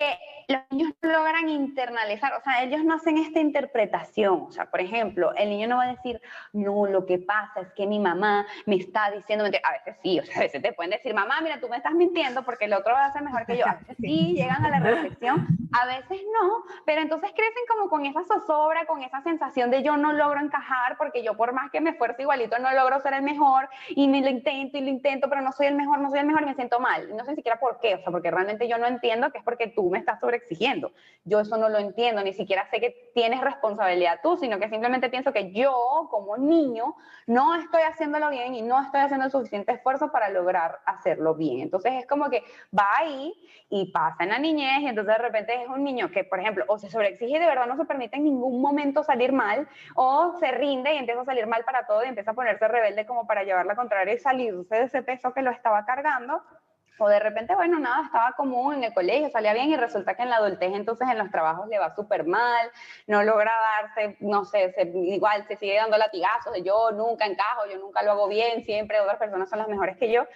que los niños logran internalizar, o sea, ellos no hacen esta interpretación, o sea, por ejemplo, el niño no va a decir, no, lo que pasa es que mi mamá me está diciendo, a veces sí, o sea, a veces te pueden decir, mamá, mira, tú me estás mintiendo porque el otro va a hacer mejor que yo, a veces sí, llegan a la reflexión, a veces no, pero entonces crecen como con esa zozobra, con esa sensación de yo no logro encajar porque yo por más que me esfuerzo igualito no logro ser el mejor y me lo intento y lo intento, pero no soy el mejor, no soy el mejor y me siento mal, no sé ni siquiera por qué, o sea, porque realmente yo no entiendo que es porque tú me estás sobreexigiendo. Yo eso no lo entiendo, ni siquiera sé que tienes responsabilidad tú, sino que simplemente pienso que yo como niño no estoy haciéndolo bien y no estoy haciendo el suficiente esfuerzo para lograr hacerlo bien. Entonces es como que va ahí y pasa en la niñez y entonces de repente es un niño que, por ejemplo, o se sobreexige y de verdad no se permite en ningún momento salir mal, o se rinde y empieza a salir mal para todo y empieza a ponerse rebelde como para llevar la contraria y salirse de ese peso que lo estaba cargando o de repente, bueno, nada, estaba común en el colegio, salía bien y resulta que en la adultez entonces en los trabajos le va súper mal, no logra darse, no sé, igual se sigue dando latigazos de yo nunca encajo, yo nunca lo hago bien, siempre otras personas son las mejores que yo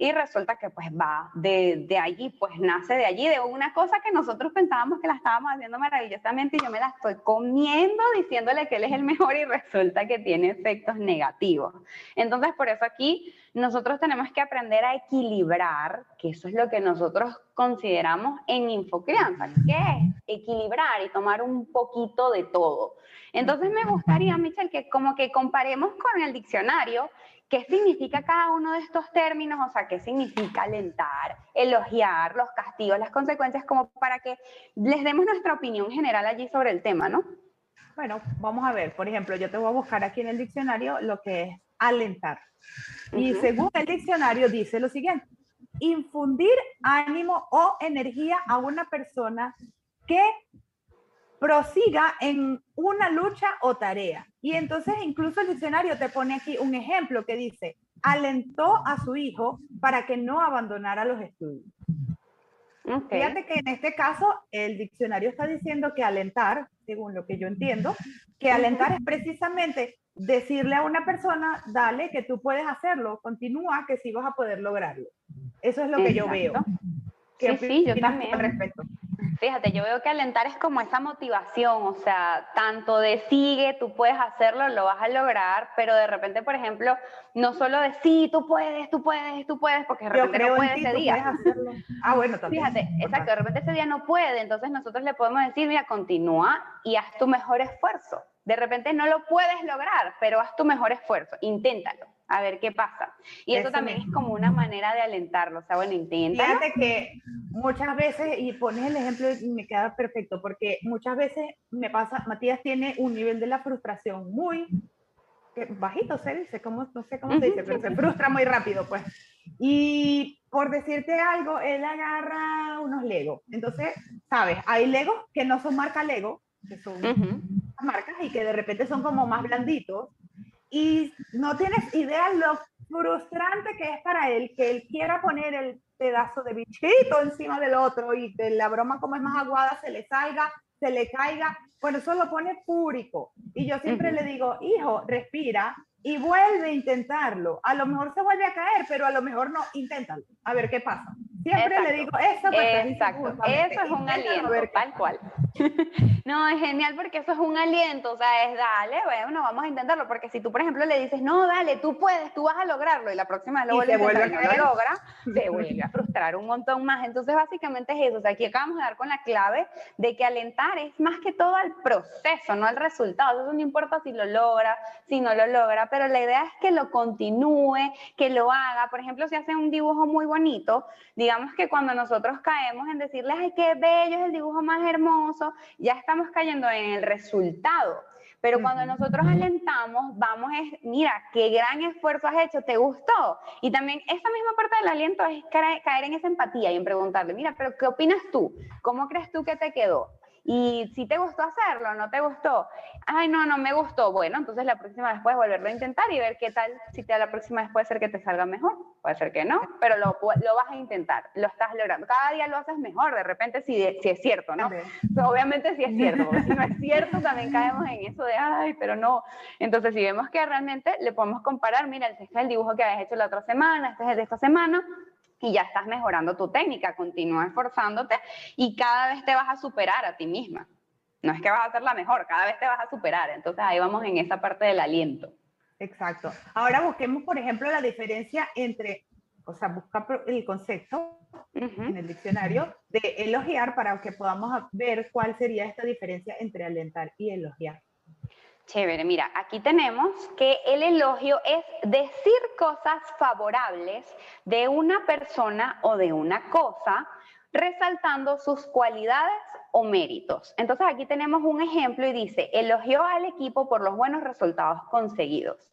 y resulta que pues va de, de, allí, pues nace de allí, de una cosa que nosotros pensábamos que la estábamos haciendo maravillosamente y yo me la estoy comiendo diciéndole que él es el mejor y resulta que tiene efectos negativos. Entonces, por eso aquí nosotros tenemos que aprender a equilibrar, que eso es lo que nosotros consideramos en infocrianza, que es equilibrar y tomar un poquito de todo. Entonces me gustaría, Michelle, que como que comparemos con el diccionario ¿Qué significa cada uno de estos términos? O sea, ¿qué significa alentar, elogiar, los castigos, las consecuencias, como para que les demos nuestra opinión general allí sobre el tema, ¿no? Bueno, vamos a ver, por ejemplo, yo te voy a buscar aquí en el diccionario lo que es alentar. Y según el diccionario dice lo siguiente, infundir ánimo o energía a una persona que prosiga en una lucha o tarea. Y entonces incluso el diccionario te pone aquí un ejemplo que dice, alentó a su hijo para que no abandonara los estudios. Fíjate que en este caso el diccionario está diciendo que alentar, según lo que yo entiendo, que alentar es precisamente decirle a una persona, dale, que tú puedes hacerlo, continúa, que sí vas a poder lograrlo. Eso es lo que yo veo. sí, sí, yo también. Al respecto? Fíjate, yo veo que alentar es como esa motivación, o sea, tanto de sigue, tú puedes hacerlo, lo vas a lograr, pero de repente, por ejemplo, no solo de sí, tú puedes, tú puedes, tú puedes, porque de repente no puede ese día. Ah, bueno, también. Fíjate, exacto, de repente ese día no puede, entonces nosotros le podemos decir, mira, continúa y haz tu mejor esfuerzo. De repente no lo puedes lograr, pero haz tu mejor esfuerzo, inténtalo a ver qué pasa. Y eso, también es como una manera de alentarlo, o sea, bueno, intenta. Fíjate que muchas veces, y pones el ejemplo y me queda perfecto, porque muchas veces me pasa, Matías tiene un nivel de la frustración muy bajito, se dice, ¿cómo, no sé cómo se dice, pero se frustra muy rápido, pues. Y por decirte algo, él agarra unos Legos. Entonces, sabes, hay Legos que no son marca Lego, que son marcas y que de repente son como más blanditos y no tienes idea lo frustrante que es para él que él quiera poner el pedazo de bichito encima del otro y que la broma como es más aguada se le salga, se le caiga. Bueno, eso lo pone púrico. Y yo siempre le digo, hijo, respira y vuelve a intentarlo. A lo mejor se vuelve a caer, pero a lo mejor no, inténtalo. A ver qué pasa. Siempre le digo eso. Exacto, eso es un aliento, tal cual. no, es genial porque eso es un aliento, o sea, es dale, bueno, vamos a intentarlo, porque si tú, por ejemplo, le dices, no, dale, tú puedes, tú vas a lograrlo, y la próxima vez lo vuelve a no lo logra, se vuelve a frustrar un montón más. Entonces, básicamente es eso, o sea, aquí acabamos de dar con la clave de que alentar es más que todo al proceso, no al resultado. Eso no importa si lo logra, si no lo logra, pero la idea es que lo continúe, que lo haga. Por ejemplo, si hace un dibujo muy bonito, digamos que cuando nosotros caemos en decirles, ay, qué bello es el dibujo más hermoso, ya estamos cayendo en el resultado. Pero cuando nosotros alentamos, vamos es, mira, qué gran esfuerzo has hecho, ¿te gustó? Y también esa misma parte del aliento es caer en esa empatía y en preguntarle, mira, pero ¿qué opinas tú? ¿Cómo crees tú que te quedó? Y si te gustó hacerlo, no te gustó, ay, no, no me gustó, bueno, entonces la próxima vez puedes volverlo a intentar y ver qué tal, si te, la próxima vez puede ser que te salga mejor, puede ser que no, pero lo, lo vas a intentar, lo estás logrando, cada día lo haces mejor, de repente si, si es cierto, ¿no? obviamente si es cierto, si no es cierto también caemos en eso de, ay, pero no, entonces si vemos que realmente le podemos comparar, mira, este es el dibujo que habías hecho la otra semana, este es el de esta semana, y ya estás mejorando tu técnica, continúa esforzándote y cada vez te vas a superar a ti misma. No es que vas a ser la mejor, cada vez te vas a superar. Entonces ahí vamos en esa parte del aliento. Exacto. Ahora busquemos, por ejemplo, la diferencia entre, o sea, busca el concepto en el diccionario de elogiar para que podamos ver cuál sería esta diferencia entre alentar y elogiar. Chévere, mira, aquí tenemos que el elogio es decir cosas favorables de una persona o de una cosa resaltando sus cualidades o méritos. Entonces aquí tenemos un ejemplo y dice, elogió al equipo por los buenos resultados conseguidos.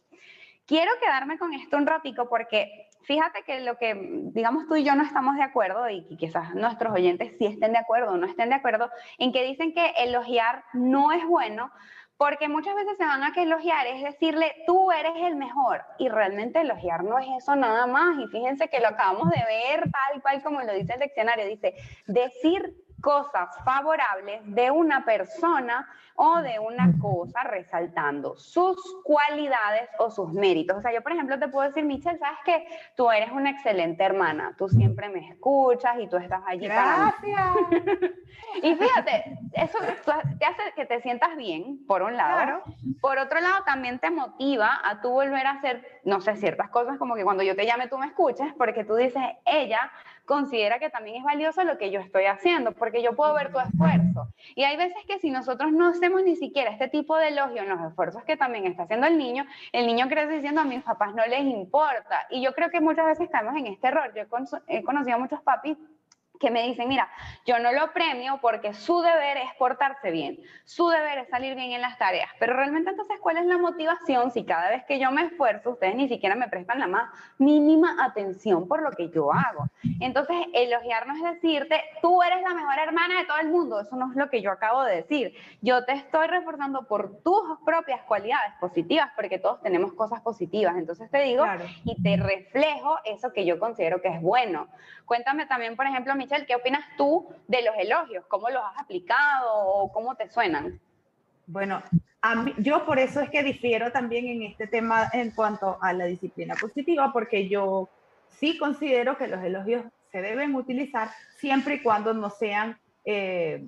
Quiero quedarme con esto un ratico porque fíjate que lo que, digamos, tú y yo no estamos de acuerdo y quizás nuestros oyentes sí estén de acuerdo o no estén de acuerdo en que dicen que elogiar no es bueno porque muchas veces se van a que elogiar es decirle, tú eres el mejor. Y realmente elogiar no es eso nada más. Y fíjense que lo acabamos de ver tal cual como lo dice el diccionario. Dice, decir cosas favorables de una persona o de una cosa resaltando sus cualidades o sus méritos. O sea, yo por ejemplo te puedo decir, Michelle, sabes que tú eres una excelente hermana, tú siempre me escuchas y tú estás allí Gracias. y fíjate, eso te hace que te sientas bien, por un lado. Por otro lado, también te motiva a tú volver a hacer, no sé, ciertas cosas como que cuando yo te llame tú me escuches, porque tú dices, ella considera que también es valioso lo que yo estoy haciendo, porque yo puedo ver tu esfuerzo. Y hay veces que si nosotros no hacemos ni siquiera este tipo de elogio en los esfuerzos que también está haciendo el niño, el niño crece diciendo a mis papás no les importa. Y yo creo que muchas veces caemos en este error. Yo he conocido a muchos papis que me dicen, mira, yo no lo premio porque su deber es portarse bien, su deber es salir bien en las tareas, pero realmente entonces, ¿cuál es la motivación si cada vez que yo me esfuerzo, ustedes ni siquiera me prestan la más mínima atención por lo que yo hago? Entonces, elogiarnos es decirte, tú eres la mejor hermana de todo el mundo, eso no es lo que yo acabo de decir, yo te estoy reforzando por tus propias cualidades positivas, porque todos tenemos cosas positivas, entonces te digo y te reflejo eso que yo considero que es bueno. Cuéntame también, por ejemplo, Michelle, ¿qué opinas tú de los elogios? ¿Cómo los has aplicado o cómo te suenan? Bueno, yo por eso es que difiero también en este tema en cuanto a la disciplina positiva, porque yo sí considero que los elogios se deben utilizar siempre y cuando no sean eh,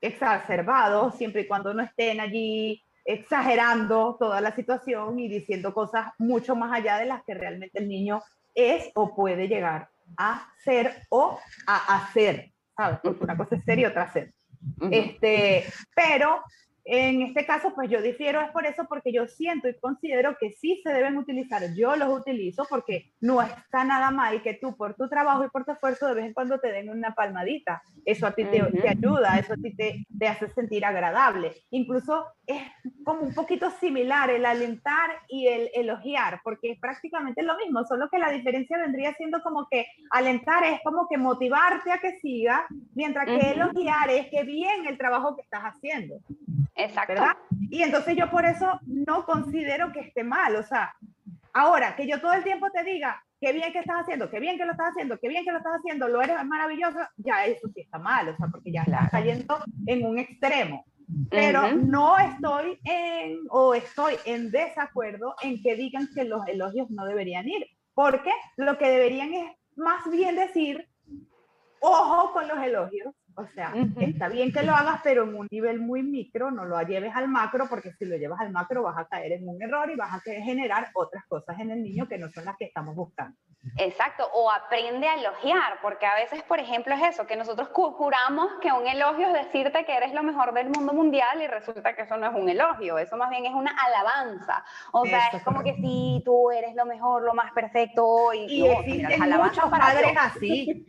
exacerbados, siempre y cuando no estén allí exagerando toda la situación y diciendo cosas mucho más allá de las que realmente el niño es o puede llegar a ser o a hacer, ¿sabes? Porque una cosa es ser y otra ser. Este, pero en este caso, pues yo difiero es por eso, porque yo siento y considero que sí se deben utilizar. Yo los utilizo porque no está nada mal que tú por tu trabajo y por tu esfuerzo de vez en cuando te den una palmadita. Eso a ti te, te ayuda, eso a ti te, te, hace sentir agradable. Incluso es como un poquito similar el alentar y el elogiar, porque es prácticamente lo mismo, solo que la diferencia vendría siendo como que alentar es como que motivarte a que siga, mientras que elogiar es que bien el trabajo que estás haciendo. Exacto. ¿verdad? Y entonces yo por eso no considero que esté mal, o sea, ahora que yo todo el tiempo te diga, qué bien que estás haciendo, qué bien que lo estás haciendo, qué bien que lo estás haciendo, lo eres maravilloso, ya eso sí está mal, o sea, porque ya estás cayendo en un extremo. Pero no estoy en, o estoy en desacuerdo en que digan que los elogios no deberían ir, porque lo que deberían es más bien decir, ojo con los elogios, o sea, está bien que lo hagas, pero en un nivel muy micro, no lo lleves al macro, porque si lo llevas al macro vas a caer en un error y vas a generar otras cosas en el niño que no son las que estamos buscando. Exacto, o aprende a elogiar, porque a veces, por ejemplo, es eso, que nosotros juramos que un elogio es decirte que eres lo mejor del mundo mundial y resulta que eso no es un elogio, eso más bien es una alabanza. O sea, es como que si tú eres lo mejor, lo más perfecto y, y existen muchos padres así.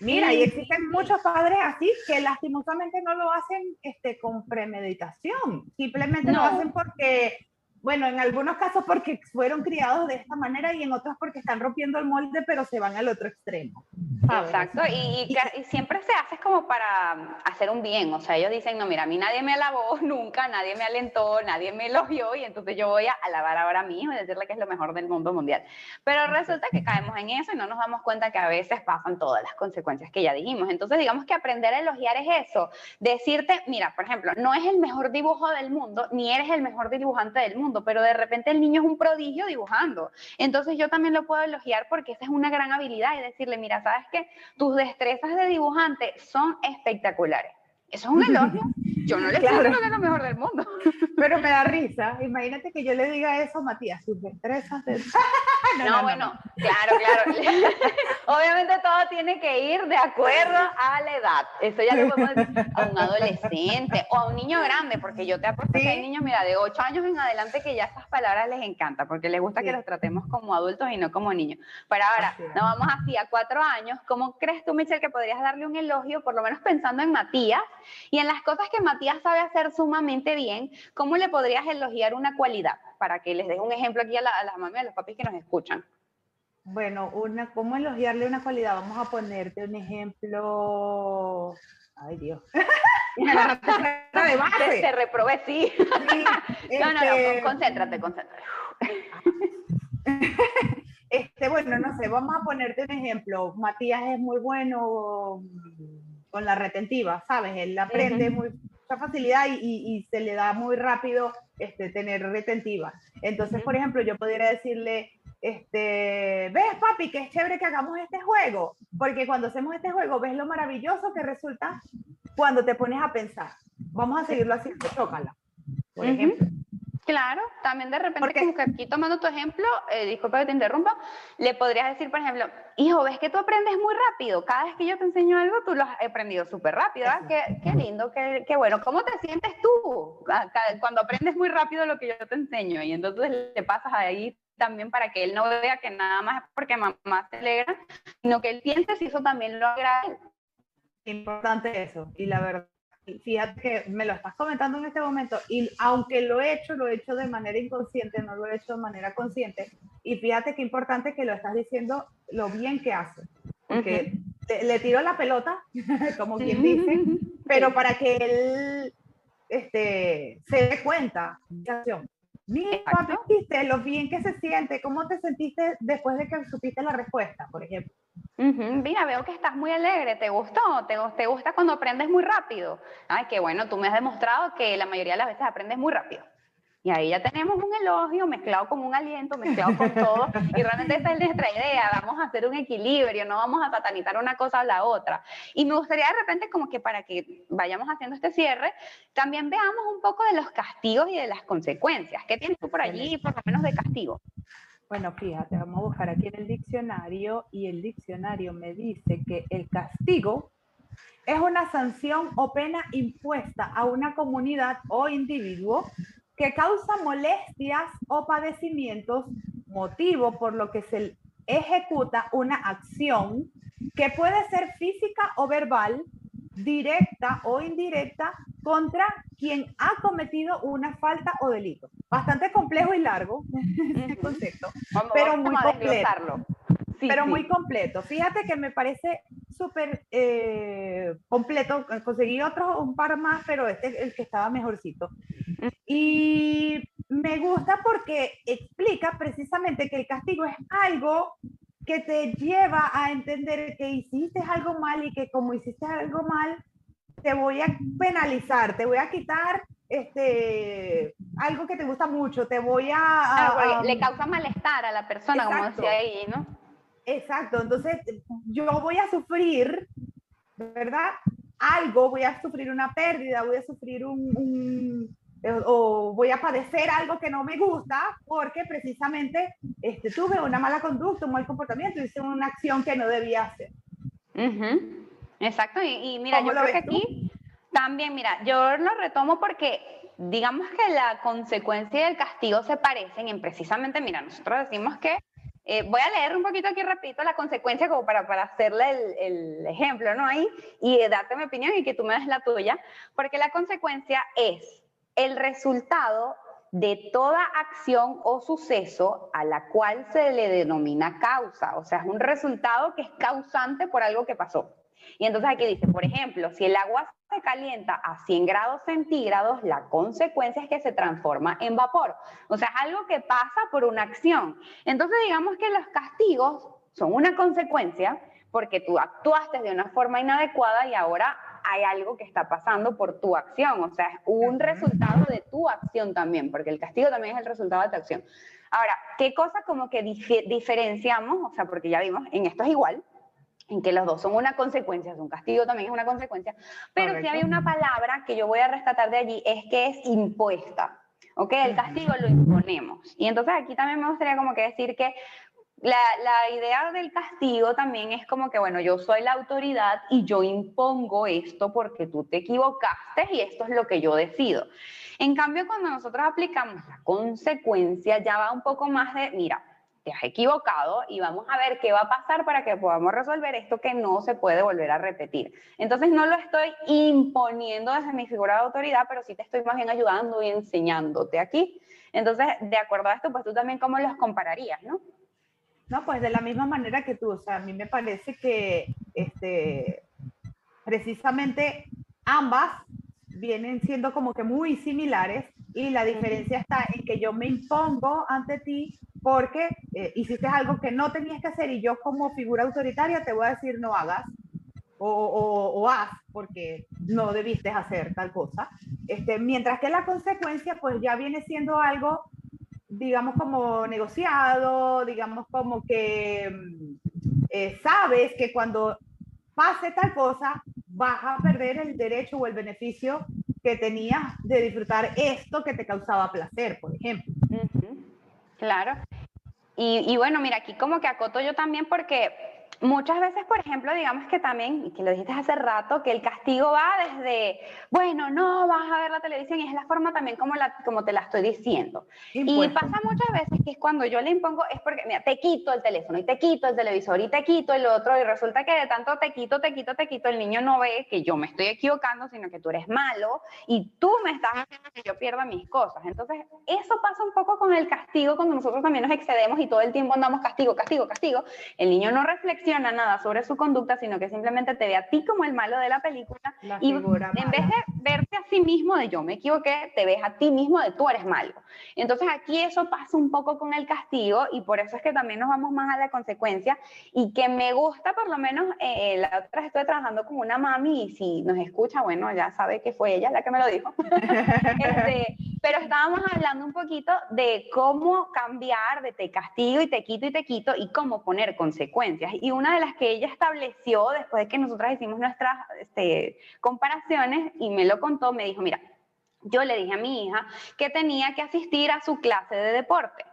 Mira, y existen muchos padres así que lastimosamente no lo hacen este, con premeditación, simplemente lo hacen porque bueno, en algunos casos porque fueron criados de esta manera y en otros porque están rompiendo el molde, pero se van al otro extremo. Exacto, y, siempre se hace como para hacer un bien, o sea, ellos dicen, no, mira, a mí nadie me alabó nunca, nadie me alentó, nadie me elogió, y entonces yo voy a alabar ahora mí y decirle que es lo mejor del mundo mundial. Pero resulta que caemos en eso y no nos damos cuenta que a veces pasan todas las consecuencias que ya dijimos. Entonces, digamos que aprender a elogiar es eso, decirte, mira, por ejemplo, no es el mejor dibujo del mundo, ni eres el mejor dibujante del mundo, pero de repente el niño es un prodigio dibujando. Entonces yo también lo puedo elogiar porque esa es una gran habilidad y decirle, mira, sabes que tus destrezas de dibujante son espectaculares. Eso es un elogio. Yo no le claro. que es lo mejor del mundo. Pero me da risa. Imagínate que yo le diga eso a Matías, sus destrezas. no, bueno, claro, claro. Obviamente todo tiene que ir de acuerdo a la edad. Eso ya lo podemos decir a un adolescente o a un niño grande, porque yo te apuesto que hay niños, mira, de 8 años en adelante que ya estas palabras les encanta, porque les gusta que los tratemos como adultos y no como niños. Pero ahora, nos vamos así a 4 años. ¿Cómo crees tú, Michelle, que podrías darle un elogio, por lo menos pensando en Matías? Y en las cosas que Matías sabe hacer sumamente bien, ¿cómo le podrías elogiar una cualidad? Para que les dé un ejemplo aquí a, las mamás y a los papis que nos escuchan. Bueno, una, ¿cómo elogiarle una cualidad? Vamos a ponerte un ejemplo. Ay, Dios. te, te reprobé, sí. no, no, no, este concéntrate, concéntrate. Este, bueno, no sé, vamos a ponerte un ejemplo. Matías es muy bueno con la retentiva, ¿sabes? Él aprende muy, mucha facilidad y, se le da muy rápido este, tener retentiva. Entonces, por ejemplo, yo podría decirle, este, ves papi, que es chévere que hagamos este juego, porque cuando hacemos este juego, ves lo maravilloso que resulta cuando te pones a pensar. Vamos a seguirlo haciendo, chócala, por ejemplo. Claro, también de repente, como que aquí tomando tu ejemplo, eh, disculpa que te interrumpa, le podrías decir, por ejemplo, hijo, ves que tú aprendes muy rápido, cada vez que yo te enseño algo, tú lo has aprendido súper rápido, ¿verdad? Qué, qué, lindo, qué, qué, bueno. ¿Cómo te sientes tú cuando aprendes muy rápido lo que yo te enseño? Y entonces le pasas ahí también para que él no vea que nada más es porque mamá se alegra, sino que él piense si eso también lo agrada. Importante eso, y la verdad fíjate que me lo estás comentando en este momento y aunque lo he hecho, lo he hecho de manera inconsciente, no lo he hecho de manera consciente. Y fíjate qué importante que lo estás diciendo lo bien que hace. Porque le tiro la pelota, como quien dice, pero para que él este, se dé cuenta. Mira, ¿viste lo bien que se siente? ¿Cómo te sentiste después de que supiste la respuesta, por ejemplo? Mira, veo que estás muy alegre, ¿te gustó? ¿Te, ¿Te gusta cuando aprendes muy rápido? Ay, qué bueno, tú me has demostrado que la mayoría de las veces aprendes muy rápido. Y ahí ya tenemos un elogio mezclado con un aliento, mezclado con todo. Y realmente esa es nuestra idea, vamos a hacer un equilibrio, no vamos a satanizar una cosa a la otra. Y me gustaría de repente como que para que vayamos haciendo este cierre, también veamos un poco de los castigos y de las consecuencias. ¿Qué tienes tú por allí, por lo menos de castigo? Bueno, fíjate, vamos a buscar aquí en el diccionario y el diccionario me dice que el castigo es una sanción o pena impuesta a una comunidad o individuo que causa molestias o padecimientos, motivo por lo que se ejecuta una acción que puede ser física o verbal, directa o indirecta contra quien ha cometido una falta o delito. Bastante complejo y largo este concepto, pero muy completo. pero muy completo. Fíjate que me parece súper eh, completo. Conseguí otro, un par más, pero este es el que estaba mejorcito. Y me gusta porque explica precisamente que el castigo es algo que te lleva a entender que hiciste algo mal y que como hiciste algo mal, te voy a penalizar, te voy a quitar este, algo que te gusta mucho, te voy a... le causa malestar a la persona, como decía ahí, ¿no? Exacto, entonces yo voy a sufrir, ¿verdad? Algo, voy a sufrir una pérdida, voy a sufrir un, o voy a padecer algo que no me gusta porque precisamente este, tuve una mala conducta, un mal comportamiento, hice una acción que no debía hacer. Exacto, y, mira, yo creo que aquí también, mira, yo lo retomo porque digamos que la consecuencia y el castigo se parecen en precisamente, mira, nosotros decimos que, eh, voy a leer un poquito aquí repito la consecuencia como para, para hacerle el, el ejemplo, ¿no? Ahí, y darte mi opinión y que tú me des la tuya, porque la consecuencia es el resultado de toda acción o suceso a la cual se le denomina causa, o sea, es un resultado que es causante por algo que pasó. Y entonces aquí dice, por ejemplo, si el agua se calienta a 100 grados centígrados, la consecuencia es que se transforma en vapor. O sea, es algo que pasa por una acción. Entonces, digamos que los castigos son una consecuencia porque tú actuaste de una forma inadecuada y ahora hay algo que está pasando por tu acción. O sea, es un resultado de tu acción también, porque el castigo también es el resultado de tu acción. Ahora, ¿qué cosa como que diferenciamos? O sea, porque ya vimos, en esto es igual, en que los dos son una consecuencia, un castigo también es una consecuencia, pero si hay una palabra que yo voy a rescatar de allí, es que es impuesta, ¿ok? El castigo lo imponemos. Y entonces aquí también me gustaría como que decir que la, la, idea del castigo también es como que, bueno, yo soy la autoridad y yo impongo esto porque tú te equivocaste y esto es lo que yo decido. En cambio, cuando nosotros aplicamos la consecuencia, ya va un poco más de, mira, te has equivocado y vamos a ver qué va a pasar para que podamos resolver esto que no se puede volver a repetir. Entonces no lo estoy imponiendo desde mi figura de autoridad, pero sí te estoy más bien ayudando y enseñándote aquí. Entonces, de acuerdo a esto, pues tú también cómo los compararías, ¿no? No, pues de la misma manera que tú, o sea, a mí me parece que este, precisamente ambas vienen siendo como que muy similares y la diferencia está en que yo me impongo ante ti porque eh, hiciste algo que no tenías que hacer y yo como figura autoritaria te voy a decir no hagas o, o, haz porque no debiste hacer tal cosa. Este, mientras que la consecuencia pues ya viene siendo algo, digamos, como negociado, digamos, como que mm, eh, sabes que cuando pase tal cosa vas a perder el derecho o el beneficio que tenías de disfrutar esto que te causaba placer, por ejemplo. Claro. Y, y, bueno, mira, aquí como que acoto yo también porque muchas veces, por ejemplo, digamos que también, y que lo dijiste hace rato, que el castigo va desde, bueno, no, vas a ver la televisión y es la forma también como, la, como te la estoy diciendo. Y pasa muchas veces que es cuando yo le impongo, es porque, mira, te quito el teléfono y te quito el televisor y te quito el otro y resulta que de tanto te quito, te quito, te quito, el niño no ve que yo me estoy equivocando, sino que tú eres malo y tú me estás haciendo que yo pierda mis cosas. Entonces, eso pasa un poco con el castigo cuando nosotros también nos excedemos y todo el tiempo andamos castigo, castigo, castigo. El niño no reflexiona nada sobre su conducta, sino que simplemente te ve a ti como el malo de la película y en vez de verte a sí mismo de yo me equivoqué, te ves a ti mismo de tú eres malo. Entonces aquí eso pasa un poco con el castigo y por eso es que también nos vamos más a la consecuencia y que me gusta por lo menos, eh, la otra vez estoy trabajando con una mami y si nos escucha, bueno, ya sabe que fue ella la que me lo dijo. este, pero estábamos hablando un poquito de cómo cambiar de te castigo y te quito y te quito y cómo poner consecuencias. Y una de las que ella estableció después de que nosotras hicimos nuestras este, comparaciones y me lo contó, me dijo, mira, yo le dije a mi hija que tenía que asistir a su clase de deporte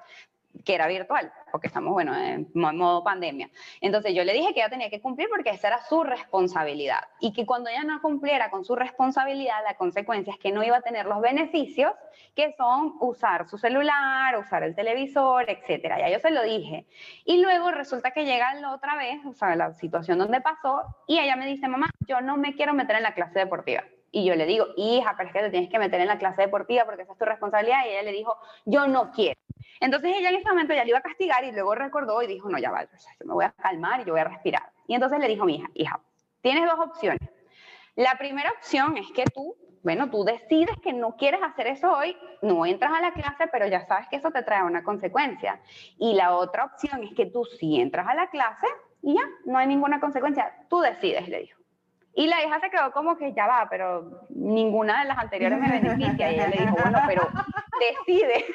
que era virtual, porque estamos, bueno, en modo pandemia. Entonces yo le dije que ella tenía que cumplir porque esa era su responsabilidad y que cuando ella no cumpliera con su responsabilidad, la consecuencia es que no iba a tener los beneficios que son usar su celular, usar el televisor, etcétera. Ya yo se lo dije. Y luego resulta que llega la otra vez, o sea, la situación donde pasó, y ella me dice, mamá, yo no me quiero meter en la clase deportiva. Y yo le digo, hija, pero es que te tienes que meter en la clase deportiva porque esa es tu responsabilidad. Y ella le dijo, yo no quiero. Entonces ella en ese momento ya le iba a castigar y luego recordó y dijo, no, ya va, yo me voy a calmar y yo voy a respirar. Y entonces le dijo mi hija, hija, tienes dos opciones. La primera opción es que tú, bueno, tú decides que no quieres hacer eso hoy, no entras a la clase, pero ya sabes que eso te trae una consecuencia. Y la otra opción es que tú sí entras a la clase y ya, no hay ninguna consecuencia. Tú decides, le dijo. Y la hija se quedó como que ya va, pero ninguna de las anteriores me beneficia. Y ella le dijo, bueno, pero decide.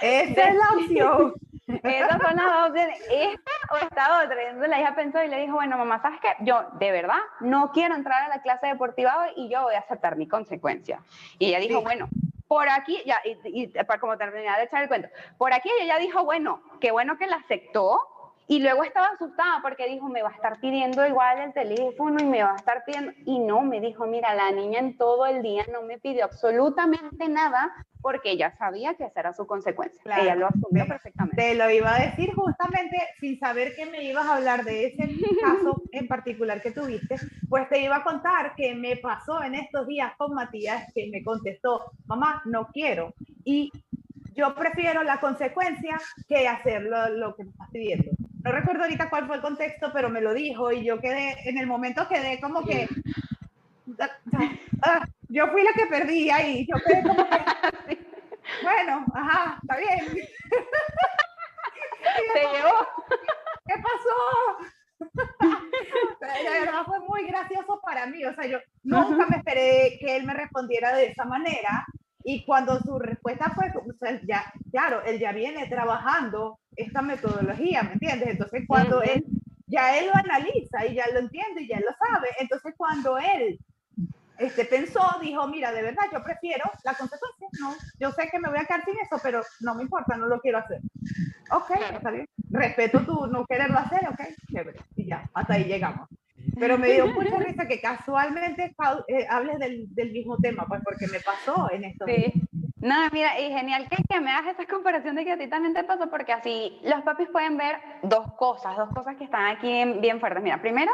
Esa es la opción. Esas son las dos opciones. Esta o esta otra. Entonces la hija pensó y le dijo, bueno, mamá, ¿sabes qué? Yo de verdad no quiero entrar a la clase deportiva hoy y yo voy a aceptar mi consecuencia. Y ella dijo, bueno, por aquí, ya, y, para como terminar de echar el cuento, por aquí ella dijo, bueno, qué bueno que la aceptó, y luego estaba asustada porque dijo, me va a estar pidiendo igual el teléfono y me va a estar pidiendo. Y no, me dijo, mira, la niña en todo el día no me pidió absolutamente nada porque ella sabía que esa era su consecuencia. ella lo asumió perfectamente. Te lo iba a decir justamente sin saber que me ibas a hablar de ese caso en particular que tuviste, pues te iba a contar que me pasó en estos días con Matías que me contestó, mamá, no quiero. Y yo prefiero la consecuencia que hacer lo, lo que me estás pidiendo no recuerdo ahorita cuál fue el contexto, pero me lo dijo y yo quedé, en el momento quedé como que, ah, yo fui la que perdí ahí, yo quedé como que, bueno, ajá, está bien. Se llevó. ¿Qué pasó? de verdad fue muy gracioso para mí, o sea, yo nunca me esperé que él me respondiera de esa manera y cuando su respuesta fue, ya, claro, él ya viene trabajando esta metodología, ¿me entiendes? Entonces, cuando él ya él lo analiza y ya lo entiende y ya lo sabe. Entonces, cuando él este, pensó, dijo, mira, de verdad, yo prefiero la consecuencia, no, yo sé que me voy a quedar sin eso, pero no me importa, no lo quiero hacer. Ok, está bien. Respeto tu no quererlo hacer, ok, chévere. Y ya, hasta ahí llegamos. Pero me dio mucha risa que casualmente eh, hables del, del, mismo tema, pues porque me pasó en esto. Sí. No, mira, y genial que, que me hagas esa comparación de que a ti también te pasó, porque así los papis pueden ver dos cosas, dos cosas que están aquí bien fuertes. Mira, primero,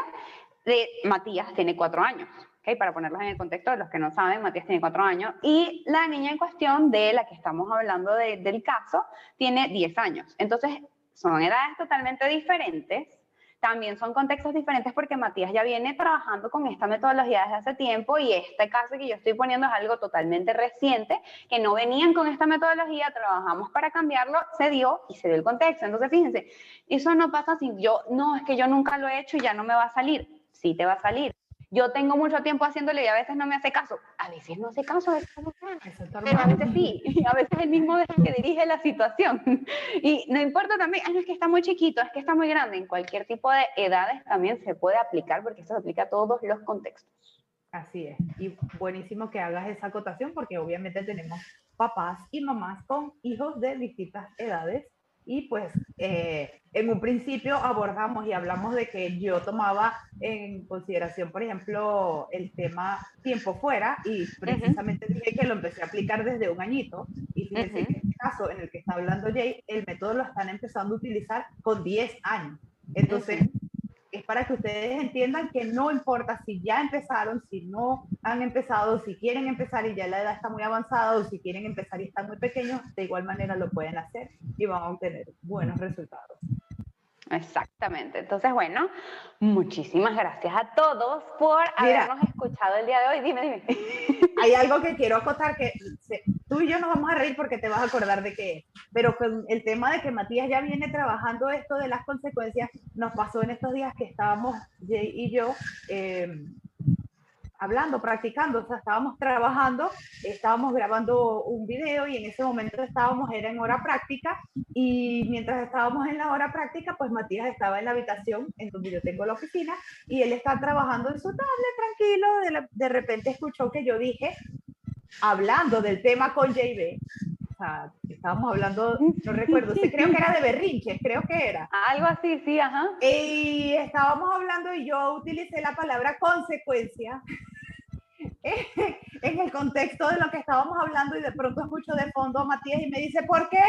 de Matías tiene cuatro años. Okay, para ponerlos en el contexto de los que no saben, Matías tiene cuatro años y la niña en cuestión de la que estamos hablando del caso tiene 10 años. Entonces, son edades totalmente diferentes también son contextos diferentes porque Matías ya viene trabajando con esta metodología desde hace tiempo y este caso que yo estoy poniendo es algo totalmente reciente, que no venían con esta metodología, trabajamos para cambiarlo, se dio y se dio el contexto. Entonces, fíjense, eso no pasa sin yo, no, es que yo nunca lo he hecho y ya no me va a salir. Sí te va a salir yo tengo mucho tiempo haciéndole y a veces no me hace caso. A veces no hace caso, a veces pero a veces sí, y a veces el mismo es el que dirige la situación. Y no importa también, no es que está muy chiquito, es que está muy grande, en cualquier tipo de edades también se puede aplicar porque eso se aplica a todos los contextos. Así es, y buenísimo que hagas esa acotación porque obviamente tenemos papás y mamás con hijos de distintas edades y pues eh, en un principio abordamos y hablamos de que yo tomaba en consideración, por ejemplo, el tema tiempo fuera y precisamente dije que lo empecé a aplicar desde un añito. Y fíjense que en este caso en el que está hablando Jay, el método lo están empezando a utilizar con 10 años. Entonces, es para que ustedes entiendan que no importa si ya empezaron, si no han empezado, si quieren empezar y ya la edad está muy avanzada o si quieren empezar y están muy pequeños, de igual manera lo pueden hacer y van a obtener buenos resultados. Exactamente. Entonces, bueno, muchísimas gracias a todos por habernos escuchado el día de hoy. Dime, dime. Hay algo que quiero acotar que tú y yo nos vamos a reír porque te vas a acordar de qué es. Pero con el tema de que Matías ya viene trabajando esto de las consecuencias, nos pasó en estos días que estábamos Jay y yo eh, hablando, practicando, o sea, estábamos trabajando, estábamos grabando un video y en ese momento estábamos, era en hora práctica y mientras estábamos en la hora práctica, pues Matías estaba en la habitación en donde yo tengo la oficina y él está trabajando en su tablet tranquilo, de, de repente escuchó que yo dije, hablando del tema con JB, o sea, estábamos hablando, no recuerdo, creo que era de berrinches, creo que era. Algo así, sí, ajá. Y estábamos hablando y yo utilicé la palabra consecuencia en el contexto de lo que estábamos hablando y de pronto escucho de fondo a Matías y me dice, ¿por qué?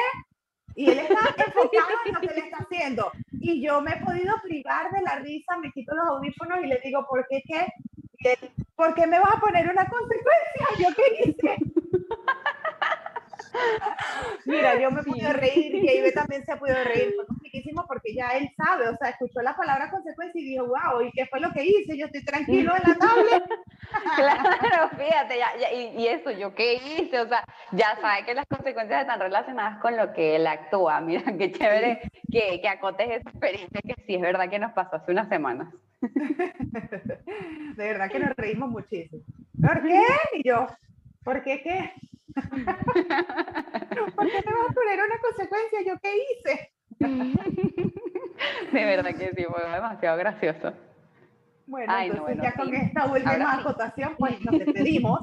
Y él está enfocado en lo que le está haciendo. Y yo me he podido privar de la risa, me quito los audífonos y le digo, ¿por qué qué? ¿Por qué me vas a poner una consecuencia? ¿Yo qué hice? Mira, yo me pude reír y Ibe también se ha podido reír. Fue compliquísimo porque ya él sabe, o sea, escuchó la palabra consecuencia y dijo, wow, ¿y qué fue lo que hice? Yo estoy tranquilo en la tablet. claro, fíjate, ya, y, eso, ¿yo qué hice? O sea, ya sabe que las consecuencias están relacionadas con lo que él actúa. Mira, qué chévere que, que acotes esa experiencia que sí es verdad que nos pasó hace unas semanas. De verdad que nos reímos muchísimo. ¿Por qué? Y yo, ¿por qué qué? ¿Por qué te vas a poner una consecuencia? ¿Yo qué hice? De verdad que sí, fue demasiado gracioso. Bueno, entonces ya con esta última acotación, pues nos despedimos.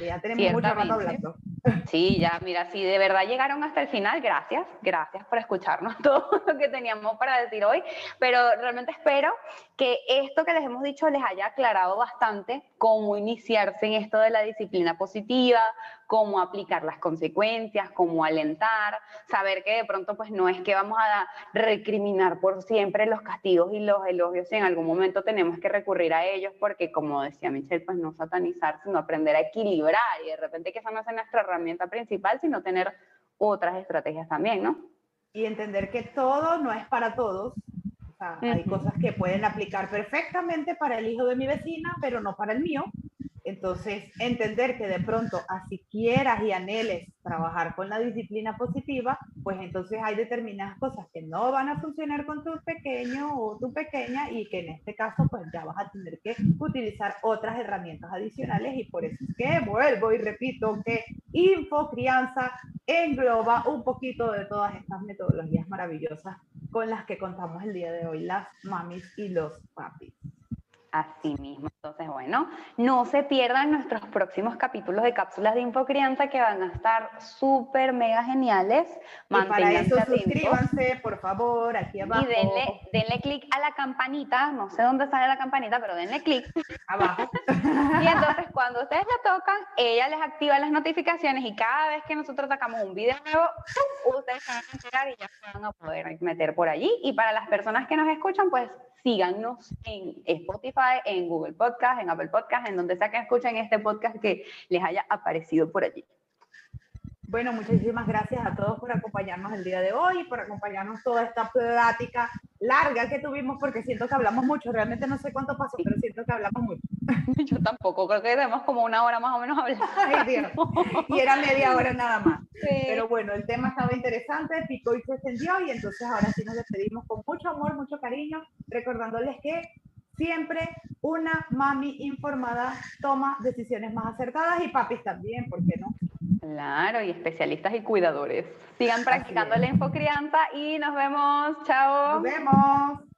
Ya tenemos mucho rato hablando. Sí, ya, mira, si de verdad llegaron hasta el final, gracias, gracias por escucharnos todo lo que teníamos para decir hoy, pero realmente espero que esto que les hemos dicho les haya aclarado bastante cómo iniciarse en esto de la disciplina positiva, cómo aplicar las consecuencias, cómo alentar, saber que de pronto pues no es que vamos a recriminar por siempre los castigos y los elogios, si en algún momento tenemos que recurrir a ellos porque como decía Michelle, pues no satanizar, sino aprender a equilibrar y de repente que esa no es nuestra herramienta principal, sino tener otras estrategias también, ¿no? Y entender que todo no es para todos. hay cosas que pueden aplicar perfectamente para el hijo de mi vecina, pero no para el mío. Entonces, entender que de pronto, así quieras y anheles trabajar con la disciplina positiva, pues entonces hay determinadas cosas que no van a funcionar con tu pequeño o tu pequeña y que en este caso, pues ya vas a tener que utilizar otras herramientas adicionales y por eso es que vuelvo y repito que Info Crianza engloba un poquito de todas estas metodologías maravillosas con las que contamos el día de hoy, las mamis y los papis. Así mismo. Entonces, bueno, no se pierdan nuestros próximos capítulos de cápsulas de infocrianza que van a estar súper mega geniales. Y para eso suscríbanse, por favor, aquí abajo. Y denle, denle clic a la campanita, no sé dónde sale la campanita, pero denle clic. Abajo. y entonces cuando ustedes la tocan, ella les activa las notificaciones y cada vez que nosotros sacamos un video nuevo, ustedes se van a enterar y ya se van a poder meter por allí. Y para las personas que nos escuchan, pues síganos en Spotify, en Google Podcast, en Apple Podcast, en donde sea que escuchen este podcast que les haya aparecido por allí. Bueno, muchísimas gracias a todos por acompañarnos el día de hoy, por acompañarnos toda esta plática larga que tuvimos, porque siento que hablamos mucho. Realmente no sé cuánto pasó, pero siento que hablamos mucho. Yo tampoco, creo que tenemos como una hora más o menos hablando. Ay, Dios. Y era media hora nada más. Pero bueno, el tema estaba interesante, picó y se encendió, y entonces ahora sí nos despedimos con mucho amor, mucho cariño, recordándoles que siempre una mami informada toma decisiones más acertadas y papis también, ¿por qué no? Claro, y especialistas y cuidadores. Sigan practicando la infocrianza y nos vemos. Chao. Nos vemos.